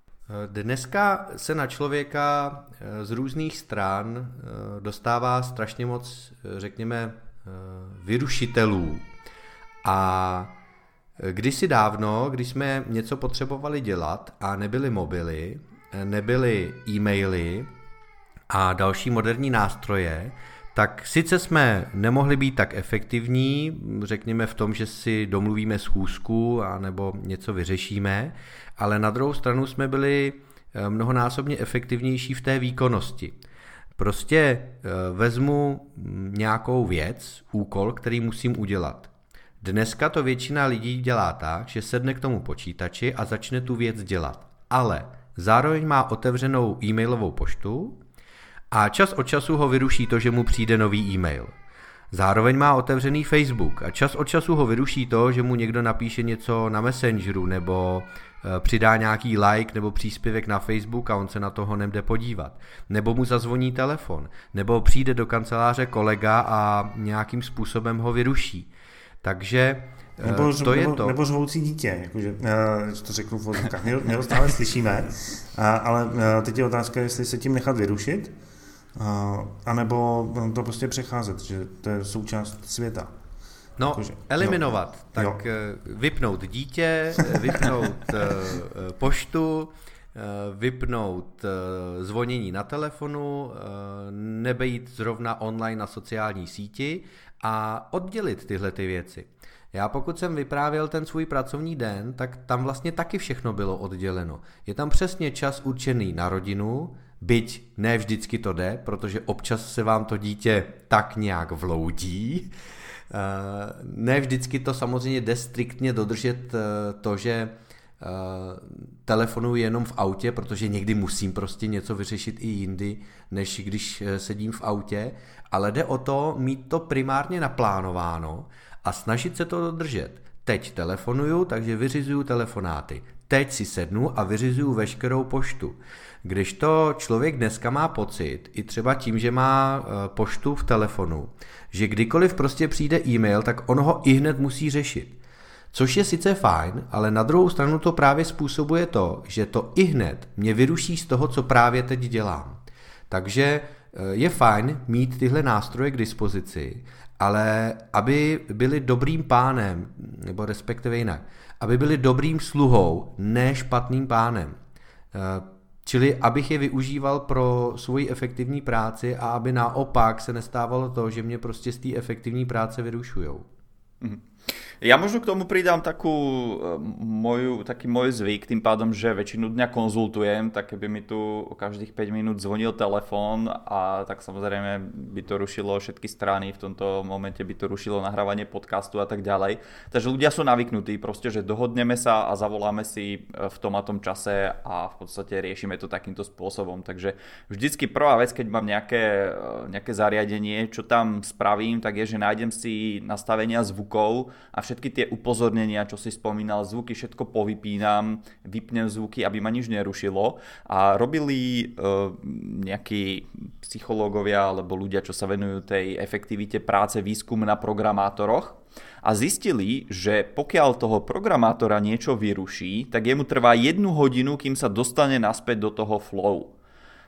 Dneska se na člověka z různých stran dostává strašně moc, řekněme, Eh, vyrušitelů. A kdysi dávno, když jsme něco potřebovali dělat a nebyly mobily, nebyly e-maily a další moderní nástroje, tak sice jsme nemohli být tak efektivní, řekněme v tom, že si domluvíme schůzku a nebo něco vyřešíme, ale na druhou stranu jsme byli eh, mnohonásobně efektivnější v té výkonnosti. Prostě eh, vezmu nějakou věc, úkol, který musím udělat. Dneska to většina lidí dělá tak, že sedne k tomu počítači a začne tu věc dělat. Ale zároveň má otevřenou e-mailovou poštu a čas od času ho vyruší to, že mu přijde nový e-mail. Zároveň má otevřený Facebook a čas od času ho vyruší to, že mu někdo napíše něco na Messengeru nebo Eh, přidá nějaký like nebo příspěvek na Facebook a on se na toho nejde podívat. Nebo mu zazvoní telefon, nebo přijde do kanceláře kolega a nějakým způsobem ho vyruší. Takže Nebo, to je nebo, to. nebo řvoucí dítě, jakože, uh, to řeknu v my, my ho stále slyšíme, uh, ale uh, teď je otázka, jestli se tím nechat vyrušit, uh, anebo to prostě přecházet, že to je součást světa. No, Jakože, eliminovat. Jo. Tak jo. vypnout dítě, vypnout (laughs) poštu, vypnout zvonění na telefonu, nebejít zrovna online na sociální síti a oddělit tyhle ty věci. Já pokud jsem vyprávěl ten svůj pracovní den, tak tam vlastně taky všechno bylo odděleno. Je tam přesně čas určený na rodinu, byť ne vždycky to jde, protože občas se vám to dítě tak nějak vloudí. Eh, ne vždycky to samozřejmě jde striktně dodržet eh, to, že eh, telefonuji jenom v autě, protože někdy musím prostě něco vyřešit i jindy, než když sedím v autě, ale jde o to mít to primárně naplánováno a snažit se to dodržet. Teď telefonuju, takže vyřizuju telefonáty. Teď si sednu a vyřizuju veškerou poštu. Když to člověk dneska má pocit, i třeba tím, že má e, poštu v telefonu, že kdykoliv prostě přijde e-mail, tak on ho i hned musí řešit. Což je sice fajn, ale na druhou stranu to právě způsobuje to, že to i hned mě vyruší z toho, co právě teď dělám. Takže e, je fajn mít tyhle nástroje k dispozici, ale aby byli dobrým pánem, nebo respektive jinak, aby byli dobrým sluhou, ne špatným pánem. Čili abych je využíval pro svoji efektivní práci a aby naopak se nestávalo to, že mě prostě z té efektivní práce vyrušujou. Mm-hmm. Ja možno k tomu pridám takú eh, moju, taký môj zvyk, tým pádom, že väčšinu dňa konzultujem, tak keby mi tu každých 5 minút zvonil telefón a tak samozrejme by to rušilo všetky strany, v tomto momente by to rušilo nahrávanie podcastu a tak ďalej. Takže ľudia sú navyknutí proste, že dohodneme sa a zavoláme si eh, v tom a tom čase a v podstate riešime to takýmto spôsobom. Takže vždycky prvá vec, keď mám nejaké, eh, nejaké zariadenie, čo tam spravím, tak je, že nájdem si nastavenia zvukov a všetky tie upozornenia, čo si spomínal, zvuky všetko povypínam, vypnem zvuky, aby ma nič nerušilo. A robili uh, nejakí psychológovia alebo ľudia, čo sa venujú tej efektivite práce, výskum na programátoroch a zistili, že pokiaľ toho programátora niečo vyruší, tak jemu trvá jednu hodinu, kým sa dostane naspäť do toho flow.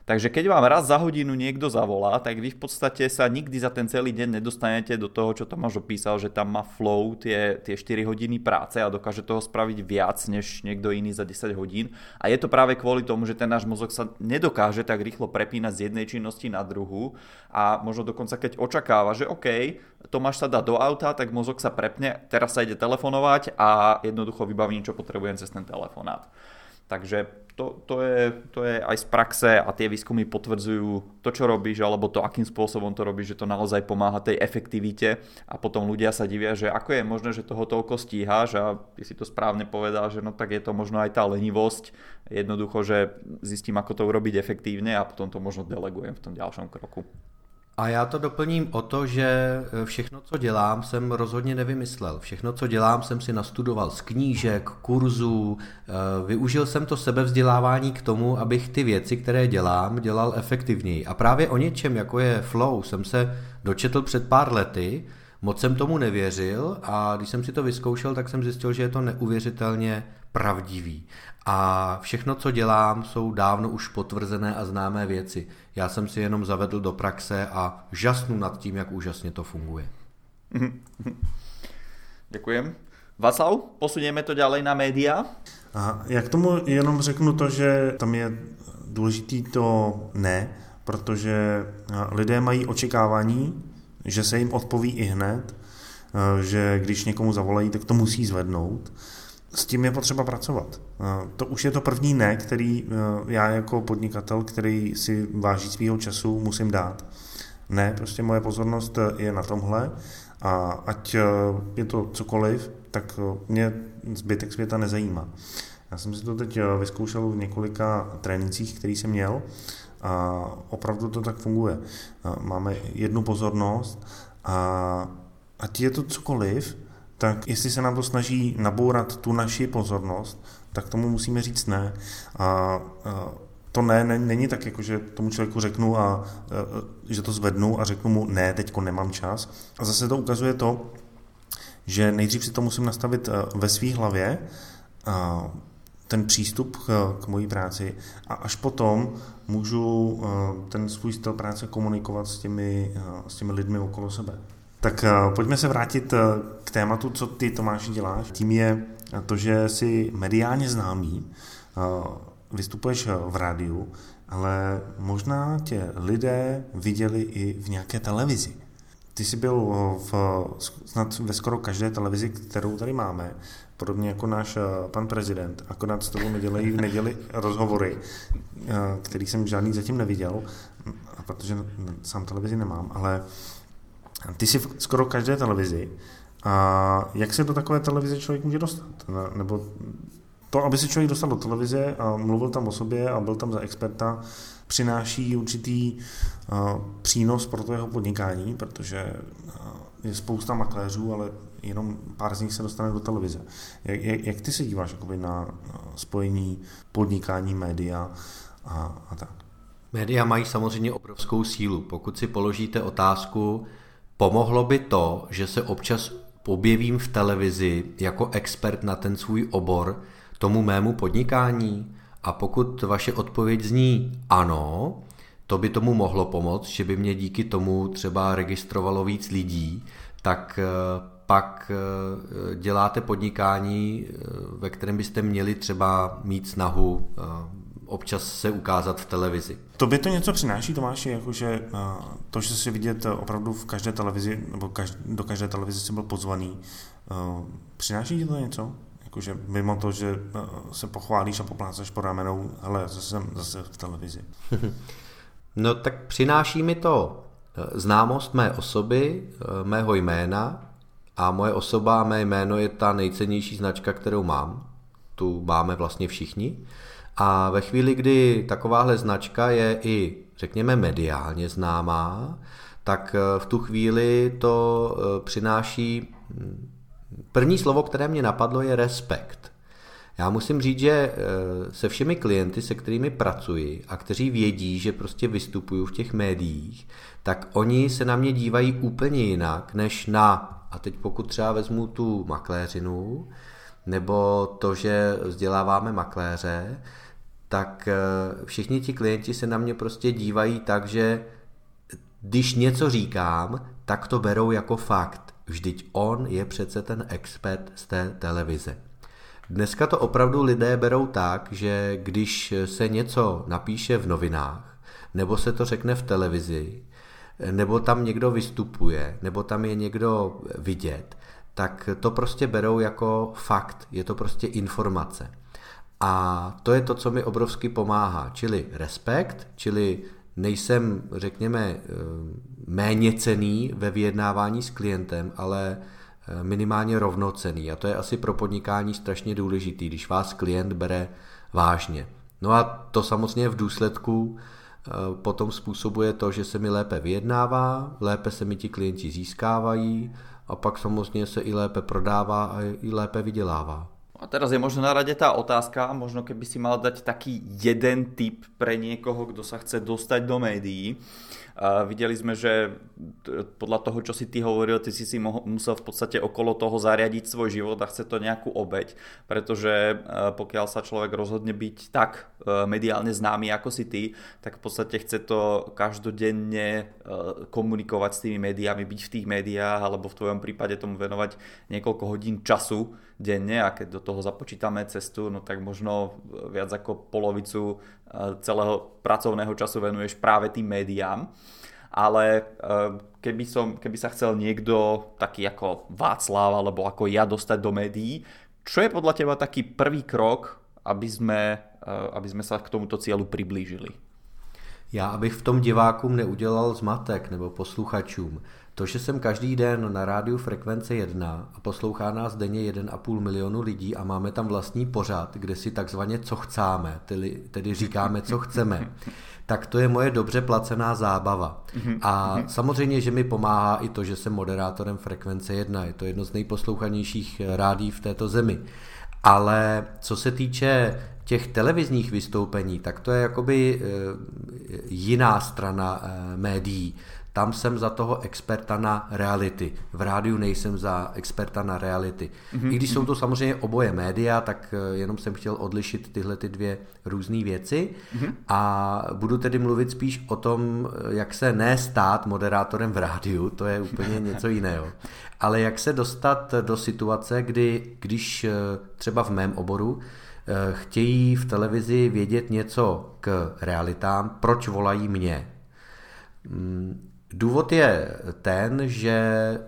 Takže keď vám raz za hodinu niekto zavolá, tak vy v podstate sa nikdy za ten celý deň nedostanete do toho, čo Tomáš opísal, že tam má flow tie, tie 4 hodiny práce a dokáže toho spraviť viac než niekto iný za 10 hodín. A je to práve kvôli tomu, že ten náš mozog sa nedokáže tak rýchlo prepínať z jednej činnosti na druhú a možno dokonca keď očakáva, že OK, Tomáš sa dá do auta, tak mozog sa prepne, teraz sa ide telefonovať a jednoducho vybavím, čo potrebujem cez ten telefonát. Takže to, to, je, to je aj z praxe a tie výskumy potvrdzujú to, čo robíš, alebo to, akým spôsobom to robíš, že to naozaj pomáha tej efektivite a potom ľudia sa divia, že ako je možné, že toho toľko stíhaš a ty si to správne povedal, že no tak je to možno aj tá lenivosť, jednoducho, že zistím, ako to urobiť efektívne a potom to možno delegujem v tom ďalšom kroku. A já to doplním o to, že eh, všechno, co dělám, jsem rozhodně nevymyslel. Všechno, co dělám, jsem si nastudoval z knížek, kurzů, eh, využil jsem to sebevzdělávání k tomu, abych ty věci, které dělám, dělal efektivněji. A právě o něčem, jako je flow, jsem se dočetl před pár lety, moc jsem tomu nevěřil a když jsem si to vyzkoušel, tak jsem zjistil, že je to neuvěřitelně pravdivý. A všechno, co dělám, jsou dávno už potvrzené a známé věci. Já jsem si jenom zavedl do praxe a žasnu nad tím, jak úžasně to funguje. (laughs) Děkujem. Václav, posuneme to dále na média. A já k tomu jenom řeknu to, že tam je důležitý to ne, protože lidé mají očekávání, že se jim odpoví i hned, že když někomu zavolají, tak to musí zvednout s tím je potřeba pracovat. Eh, to už je to první ne, který eh, já jako podnikatel, který si váží svého času, musím dát. Ne, prostě moje pozornost eh, je na tomhle a ať je to cokoliv, tak mě zbytek světa nezajímá. Já jsem si to teď vyzkoušel v několika trénincích, který jsem měl a opravdu to tak funguje. Máme jednu pozornost a ať je to cokoliv, tak jestli se nám to snaží nabourat tu naši pozornost, tak tomu musíme říct ne. A, to ne, ne není tak, jako že tomu člověku řeknu, a, a, že to zvednu a řeknu mu ne, teďko nemám čas. A zase to ukazuje to, že nejdřív si to musím nastavit ve své hlavě, ten přístup k, k mojí práci a až potom můžu ten svůj styl práce komunikovat s těmi, s těmi lidmi okolo sebe. Tak pojďme se vrátit k tématu, co ty Tomáši děláš. Tím je to, že jsi mediálně známý, vystupuješ v rádiu, ale možná tě lidé viděli i v nějaké televizi. Ty jsi byl v, snad ve skoro každé televizi, kterou tady máme, podobně jako náš pan prezident, akorát s tobou nedělají v neděli rozhovory, který jsem žádný zatím neviděl, protože sám televizi nemám, ale ty jsi v skoro každé televizi. A jak se do takové televize člověk může dostat? Nebo to, aby se člověk dostal do televize a mluvil tam o sobě a byl tam za experta, přináší určitý uh, přínos pro to jeho podnikání, protože uh, je spousta makléřů, ale jenom pár z nich se dostane do televize. Jak, jak, jak ty se díváš jakoby, na spojení podnikání, média a, a tak? Média mají samozřejmě obrovskou sílu. Pokud si položíte otázku, pomohlo by to, že se občas objevím v televizi jako expert na ten svůj obor, tomu mému podnikání? A pokud vaše odpověď zní ano, to by tomu mohlo pomoct, že by mě díky tomu třeba registrovalo víc lidí, tak eh, pak eh, děláte podnikání, eh, ve kterém byste měli třeba mít snahu občas se ukázat v televizi. To by to něco přináší, Tomáši, jakože to, že si vidět opravdu v každé televizi, nebo do každé televize si byl pozvaný, přináší ti to něco? Jakože mimo to, že eh, se pochválíš a popláceš po ramenou, ale zase jsem zase v televizi. (laughs) No tak přináší mi to eh, známost mé osoby, eh, mého jména a moje osoba a mé jméno je ta nejcennější značka, kterou mám. Tu máme vlastně všichni. A ve chvíli, kdy takováhle značka je i, řekněme, mediálně známá, tak v tu chvíli to přináší hm, První slovo, které mě napadlo, je respekt. Já musím říct, že eh, se všemi klienty, se kterými pracuji a kteří vědí, že prostě vystupuju v těch médiích, tak oni se na mě dívají úplně jinak, než na, a teď pokud třeba vezmu tu makléřinu, nebo to, že vzděláváme makléře, tak eh, všichni ti klienti se na mě prostě dívají tak, že když něco říkám, tak to berou jako fakt. Vždyť on je přece ten expert z té televize. Dneska to opravdu lidé berou tak, že když se něco napíše v novinách, nebo se to řekne v televizi, nebo tam někdo vystupuje, nebo tam je někdo vidět, tak to prostě berou jako fakt, je to prostě informace. A to je to, co mi obrovsky pomáhá, čili respekt, čili nejsem, řekněme, eh, méně cený ve vyjednávání s klientem, ale eh, minimálně rovnocený. A to je asi pro podnikání strašně důležitý, když vás klient bere vážně. No a to samozřejmě v důsledku eh, potom způsobuje to, že se mi lépe vyjednává, lépe se mi ti klienti získávají a pak samozřejmě se i lépe prodává a i lépe vydělává. A teraz je možno na rade tá otázka, možno keby si mal dať taký jeden tip pre niekoho, kto sa chce dostať do médií. A videli sme, že podľa toho, čo si ty hovoril, ty si si musel v podstate okolo toho zariadiť svoj život a chce to nejakú obeď, pretože e, pokiaľ sa človek rozhodne byť tak e, mediálne známy ako si ty, tak v podstate chce to každodenne e, komunikovať s tými médiami, byť v tých médiách alebo v tvojom prípade tomu venovať niekoľko hodín času denne a keď do toho započítame cestu, no tak možno viac ako polovicu celého pracovného času venuješ práve tým médiám ale eh, keby, som, keby sa chcel niekto taký ako Václav alebo ako ja dostať do médií, čo je podľa teba taký prvý krok, aby sme, eh, aby sme sa k tomuto cieľu priblížili? Já, abych v tom divákům neudělal zmatek nebo posluchačům, to, že jsem každý den na rádiu Frekvence 1 a poslouchá nás denně 1,5 milionu lidí a máme tam vlastní pořad, kde si takzvaně co chcáme, tedy, tedy říkáme, co chceme, tak to je moje dobře placená zábava. Mhm. A mhm. samozřejmě, že mi pomáhá i to, že jsem moderátorem Frekvence 1. Je to jedno z nejposlouchanějších rádí v této zemi. Ale co se týče těch televizních vystoupení, tak to je jakoby eh, jiná strana eh, médií. Tam jsem za toho experta na reality. V rádiu nejsem za experta na reality. Mm-hmm. I když jsou to samozřejmě oboje média, tak eh, jenom jsem chtěl odlišit tyhle ty dvě různé věci. Mm-hmm. A budu tedy mluvit spíš o tom, eh, jak se ne stát moderátorem v rádiu, to je úplně (laughs) něco jiného. Ale jak se dostat do situace, kdy, když eh, třeba v mém oboru chtějí v televizi vědět něco k realitám, proč volají mě. Důvod je ten, že e,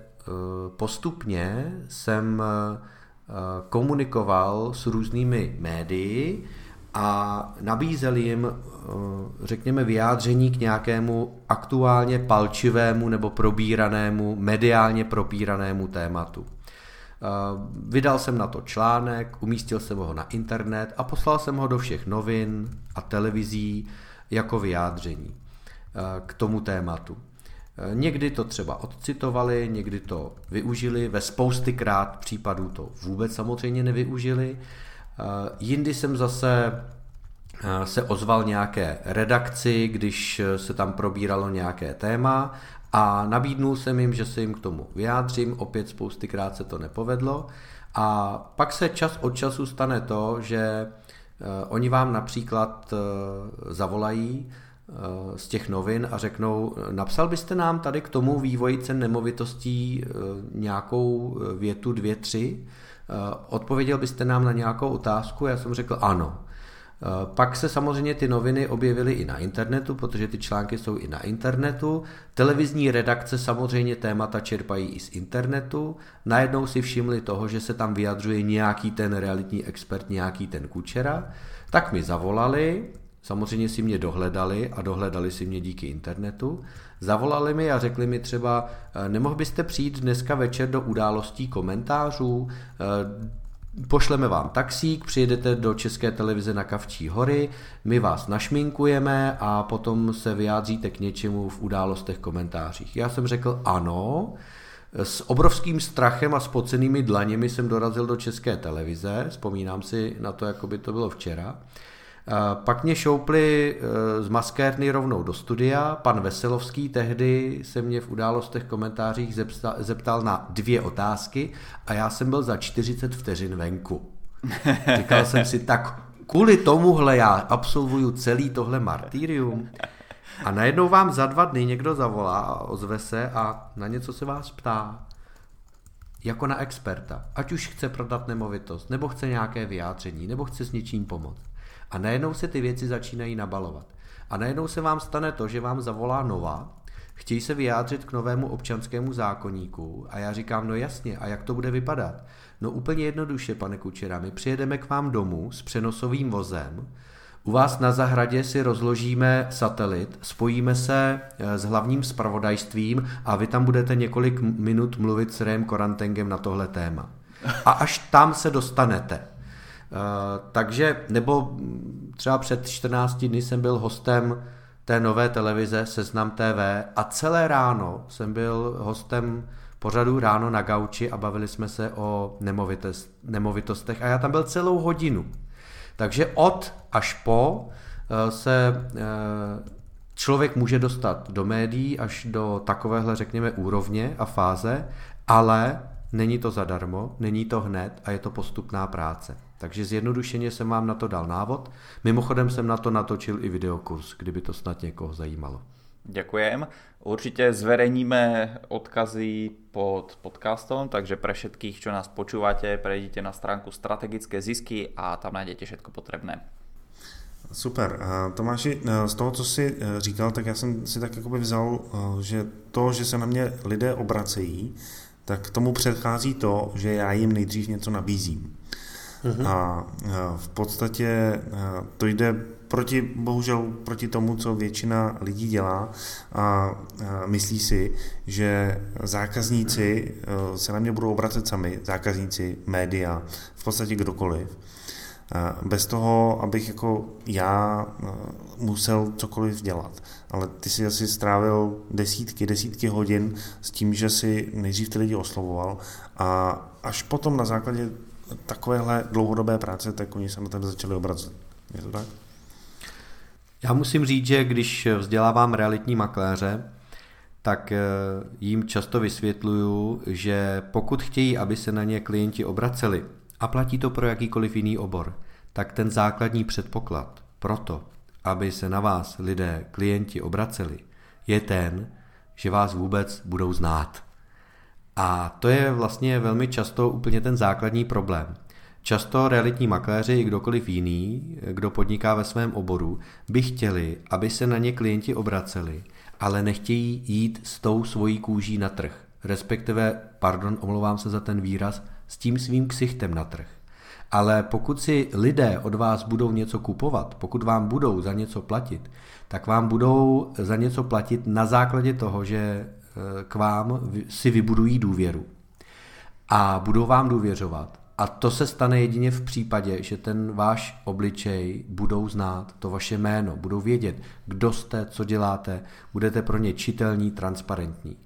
postupně jsem e, komunikoval s různými médii a nabízel jim, e, řekněme, vyjádření k nějakému aktuálně palčivému nebo probíranému, mediálně propíranému tématu. Vydal jsem na to článek, umístil jsem ho na internet a poslal jsem ho do všech novin a televizí jako vyjádření k tomu tématu. Někdy to třeba odcitovali, někdy to využili, ve spousty krát případů to vůbec samozřejmě nevyužili. Jindy jsem zase se ozval nějaké redakci, když se tam probíralo nějaké téma a nabídnul jsem jim, že se jim k tomu vyjádřím, opět spoustykrát se to nepovedlo a pak se čas od času stane to, že oni vám například zavolají Eh, z těch novin a řeknou, napsal byste nám tady k tomu vývoji cen nemovitostí eh, nějakou eh, větu, dvě, tři? Odpověděl byste nám na nějakou otázku? Já jsem řekl ano. Pak se samozřejmě ty noviny objevily i na internetu, protože ty články jsou i na internetu. Televizní redakce samozřejmě témata čerpají i z internetu. Najednou si všimli toho, že se tam vyjadřuje nějaký ten realitní expert, nějaký ten kučera. Tak mi zavolali, Samozřejmě si mě dohledali a dohledali si mě díky internetu. Zavolali mi a řekli mi třeba, eh, nemohl byste přijít dneska večer do událostí komentářů, eh, pošleme vám taxík, přijedete do České televize na Kavčí hory, my vás našminkujeme a potom se vyjádříte k něčemu v událostech komentářích. Já jsem řekl ano, s obrovským strachem a spocenými dlaněmi jsem dorazil do České televize, vzpomínám si na to, jako by to bylo včera. Pak mě šoupli e, z maskérny rovnou do studia. Pan Veselovský tehdy se mě v událostech komentářích zeptal na dvě otázky a já jsem byl za 40 vteřin venku. (laughs) Říkal jsem si, tak kvůli tomuhle já absolvuju celý tohle martýrium. A najednou vám za dva dny někdo zavolá a ozve se a na něco se vás ptá. Jako na experta. Ať už chce prodat nemovitost, nebo chce nějaké vyjádření, nebo chce s něčím pomoct. A najednou se ty věci začínají nabalovat. A najednou se vám stane to, že vám zavolá Nova, chtějí se vyjádřit k novému občanskému zákoníku a já říkám, no jasně, a jak to bude vypadat? No úplně jednoduše, pane Kučera, my přijedeme k vám domů s přenosovým vozem, u vás na zahradě si rozložíme satelit, spojíme se eh, s hlavním spravodajstvím a vy tam budete několik minut mluvit s Rém Korantengem na tohle téma. A až tam se dostanete, takže, nebo třeba před 14 dny jsem byl hostem té nové televize Seznam TV a celé ráno jsem byl hostem pořadu ráno na gauči a bavili jsme se o nemovitost, nemovitostech a já tam byl celou hodinu. Takže od až po eh, se eh, člověk může dostat do médií až do takovéhle, řekněme, úrovně a fáze, ale není to zadarmo, není to hned a je to postupná práce. Takže zjednodušeně jsem vám na to dal návod. Mimochodem jsem na to natočil i videokurs, kdyby to snad někoho zajímalo. Ďakujem. Určite zverejníme odkazy pod podcastom, takže pre všetkých, čo nás počúvate, prejdite na stránku Strategické zisky a tam nájdete všetko potrebné. Super. Tomáši, e, z toho, co jsi e, říkal, tak já jsem si tak jakoby vzal, e, že to, že se na mě lidé obracejí, tak tomu předchází to, že já jim nejdřív něco nabízím. Uh-huh. A v podstatě to jde proti, bohužel proti tomu, co většina lidí dělá a myslí si, že zákazníci se na mě budou obracet sami, zákazníci, média, v podstatě kdokoliv. Bez toho, abych jako já musel cokoliv dělat. Ale ty si asi strávil desítky, desítky hodin s tím, že si nejdřív ty lidi oslovoval a až potom na základě takovéhle dlouhodobé práce, tak oni se na tebe začali obracet. Je to tak? Já musím říct, že když vzdělávám realitní makléře, tak jim často vysvětluju, že pokud chtějí, aby se na ně klienti obraceli, a platí to pro jakýkoliv jiný obor, tak ten základní předpoklad pro to, aby se na vás lidé, klienti obraceli, je ten, že vás vůbec budou znát. A to je vlastně velmi často úplně ten základní problém. Často realitní makléři i kdokoliv jiný, kdo podniká ve svém oboru, by chtěli, aby se na ně klienti obraceli, ale nechtějí jít s tou svojí kůží na trh. Respektive, pardon, omlouvám se za ten výraz, s tím svým ksichtem na trh. Ale pokud si lidé od vás budou něco kupovat, pokud vám budou za něco platit, tak vám budou za něco platit na základě toho, že k vám si vybudují důvěru. A budou vám důvěřovat. A to se stane jedině v případě, že ten váš obličej budou znát, to vaše jméno, budou vědět, kdo jste, co děláte, budete pro ně čitelní, transparentní.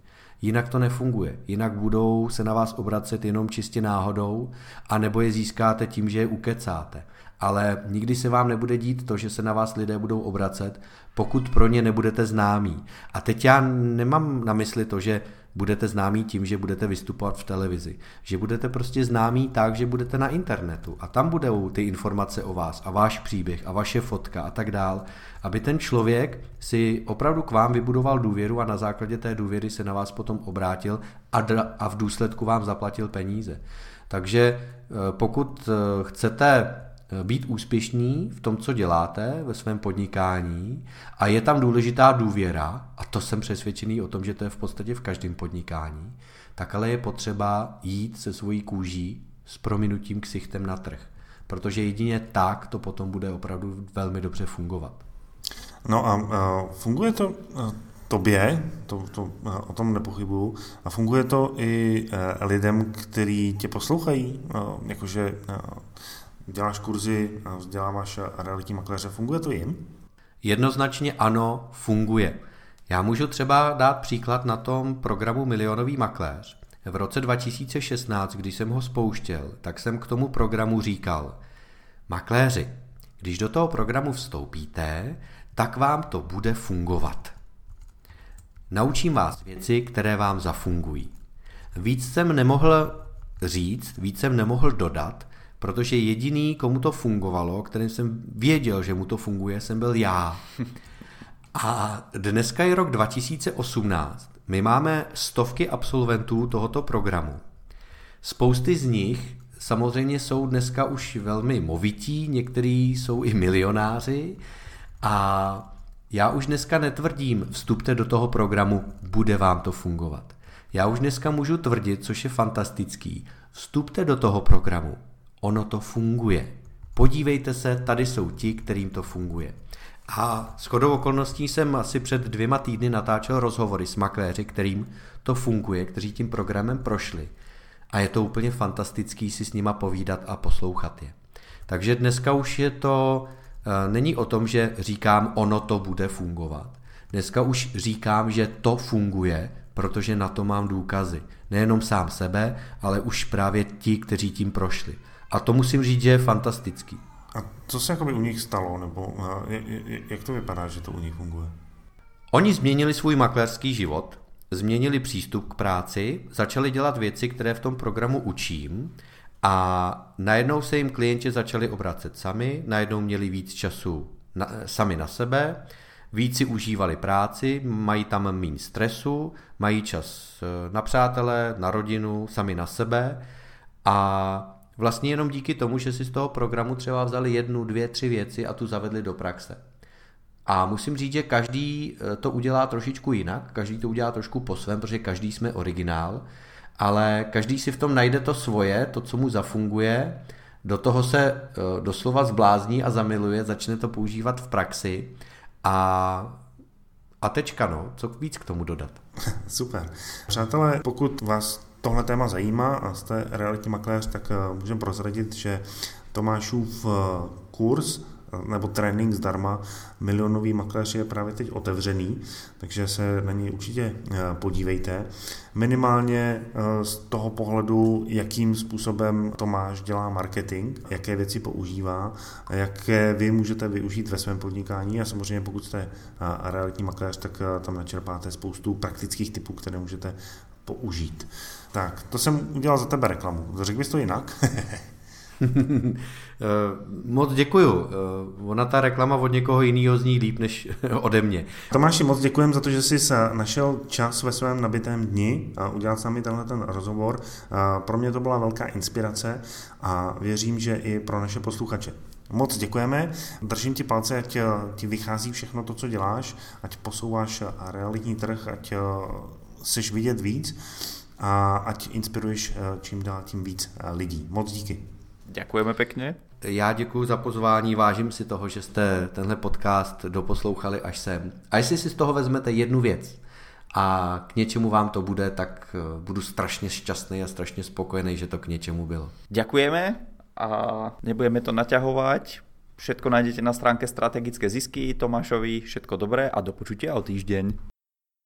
Jinak to nefunguje. Jinak budou se na vás obracet jenom čistě náhodou, anebo je získáte tím, že je ukecáte. Ale nikdy se vám nebude dít to, že se na vás lidé budou obracet, pokud pro ně nebudete známí. A teď já nemám na mysli to, že budete známí tím, že budete vystupovat v televizi. Že budete prostě známí tak, že budete na internetu a tam budou ty informace o vás a váš příběh a vaše fotka a tak dál, aby ten člověk si opravdu k vám vybudoval důvěru a na základě té důvěry se na vás potom obrátil a, a v důsledku vám zaplatil peníze. Takže eh, pokud eh, chcete být úspěšní v tom, co děláte ve svém podnikání a je tam důležitá důvěra, a to jsem přesvědčený o tom, že to je v podstatě v každém podnikání, tak ale je potřeba jít se svojí kůží s prominutím ksichtem na trh. Protože jedině tak to potom bude opravdu velmi dobře fungovat. No a uh, funguje to uh, tobě, to, to, uh, o tom nepochybuju, a funguje to i lidem, kteří tě poslouchají, jakože děláš kurzy, vzděláváš realitní makléře, funguje to jim? Jednoznačně ano, funguje. Já můžu třeba dát příklad na tom programu Milionový makléř. V roce 2016, když jsem ho spouštěl, tak jsem k tomu programu říkal, makléři, když do toho programu vstoupíte, tak vám to bude fungovat. Naučím vás věci, které vám zafungují. Víc jsem nemohl říct, víc jsem nemohl dodat, protože jediný, komu to fungovalo, kterým jsem věděl, že mu to funguje, jsem byl já. (laughs) A dneska je rok 2018. My máme stovky absolventů tohoto programu. Spousty z nich samozřejmě jsou dneska už velmi movití, někteří jsou i milionáři a já už dneska netvrdím, vstupte do toho programu, bude vám to fungovat. Já už dneska můžu tvrdit, což je fantastický, vstupte do toho programu, ono to funguje. Podívejte se, tady jsou ti, kterým to funguje. A s chodou okolností jsem asi před dvěma týdny natáčel rozhovory s makléři, kterým to funguje, kteří tím programem prošli. A je to úplně fantastický si s nima povídat a poslouchat je. Takže dneska už je to, eh, není o tom, že říkám, ono to bude fungovat. Dneska už říkám, že to funguje, protože na to mám důkazy. Nejenom sám sebe, ale už právě ti, kteří tím prošli. A to musím říct, že je fantastický. A co se jakoby u nich stalo, nebo jak to vypadá, že to u nich funguje? Oni změnili svůj makléřský život, změnili přístup k práci, začali dělat věci, které v tom programu učím a najednou se jim klienti začali obracet sami, najednou měli víc času na, sami na sebe, víc si užívali práci, mají tam méně stresu, mají čas eh, na přátele, na rodinu, sami na sebe a Vlastně jenom díky tomu, že si z toho programu třeba vzali jednu, dvě, tři věci a tu zavedli do praxe. A musím říct, že každý eh, to udělá trošičku jinak, každý to udělá trošku po svém, protože každý jsme originál, ale každý si v tom najde to svoje, to, co mu zafunguje, do toho se eh, doslova zblázní a zamiluje, začne to používat v praxi a a tečka, no, co víc k tomu dodat? (laughs) Super. Přátelé, pokud vás tohle téma zajímá a jste realitní makléř, tak eh, můžeme prozradit, že Tomášův eh, kurz nebo trénink zdarma milionový makléř je právě teď otevřený, takže se na něj určitě podívejte. Minimálně z toho pohledu, jakým způsobem Tomáš dělá marketing, jaké věci používá, jaké vy můžete využít ve svém podnikání a samozřejmě pokud jste realitní makléř, tak tam načerpáte spoustu praktických typů, které můžete použít. Tak, to jsem udělal za tebe reklamu. Řekl bys to jinak? (laughs) Eh, moc děkuju. Eh, ona ta reklama od někoho jiného zní líp než (laughs) ode mě. Tomáši, moc děkujem za to, že jsi našel čas ve svém nabitém dni a udělat s námi tenhle ten rozhovor. Pro mě to byla velká inspirace a věřím, že i pro naše posluchače. Moc děkujeme, držím ti palce, ať ti vychází všechno to, co děláš, ať posouváš realitní trh, ať seš vidět víc a ať inspiruješ eh, čím dál tím víc eh, lidí. Moc díky. Děkujeme pěkně. Já děkuji za pozvání, vážím si toho, že jste tenhle podcast doposlouchali až sem. A jestli si z toho vezmete jednu věc a k něčemu vám to bude, tak eh, budu strašně šťastný a strašně spokojený, že to k něčemu bylo. Děkujeme a nebudeme to naťahovat. Všetko nájdete na stránke Strategické zisky Tomášovi. Všetko dobré a do počutia o týždeň.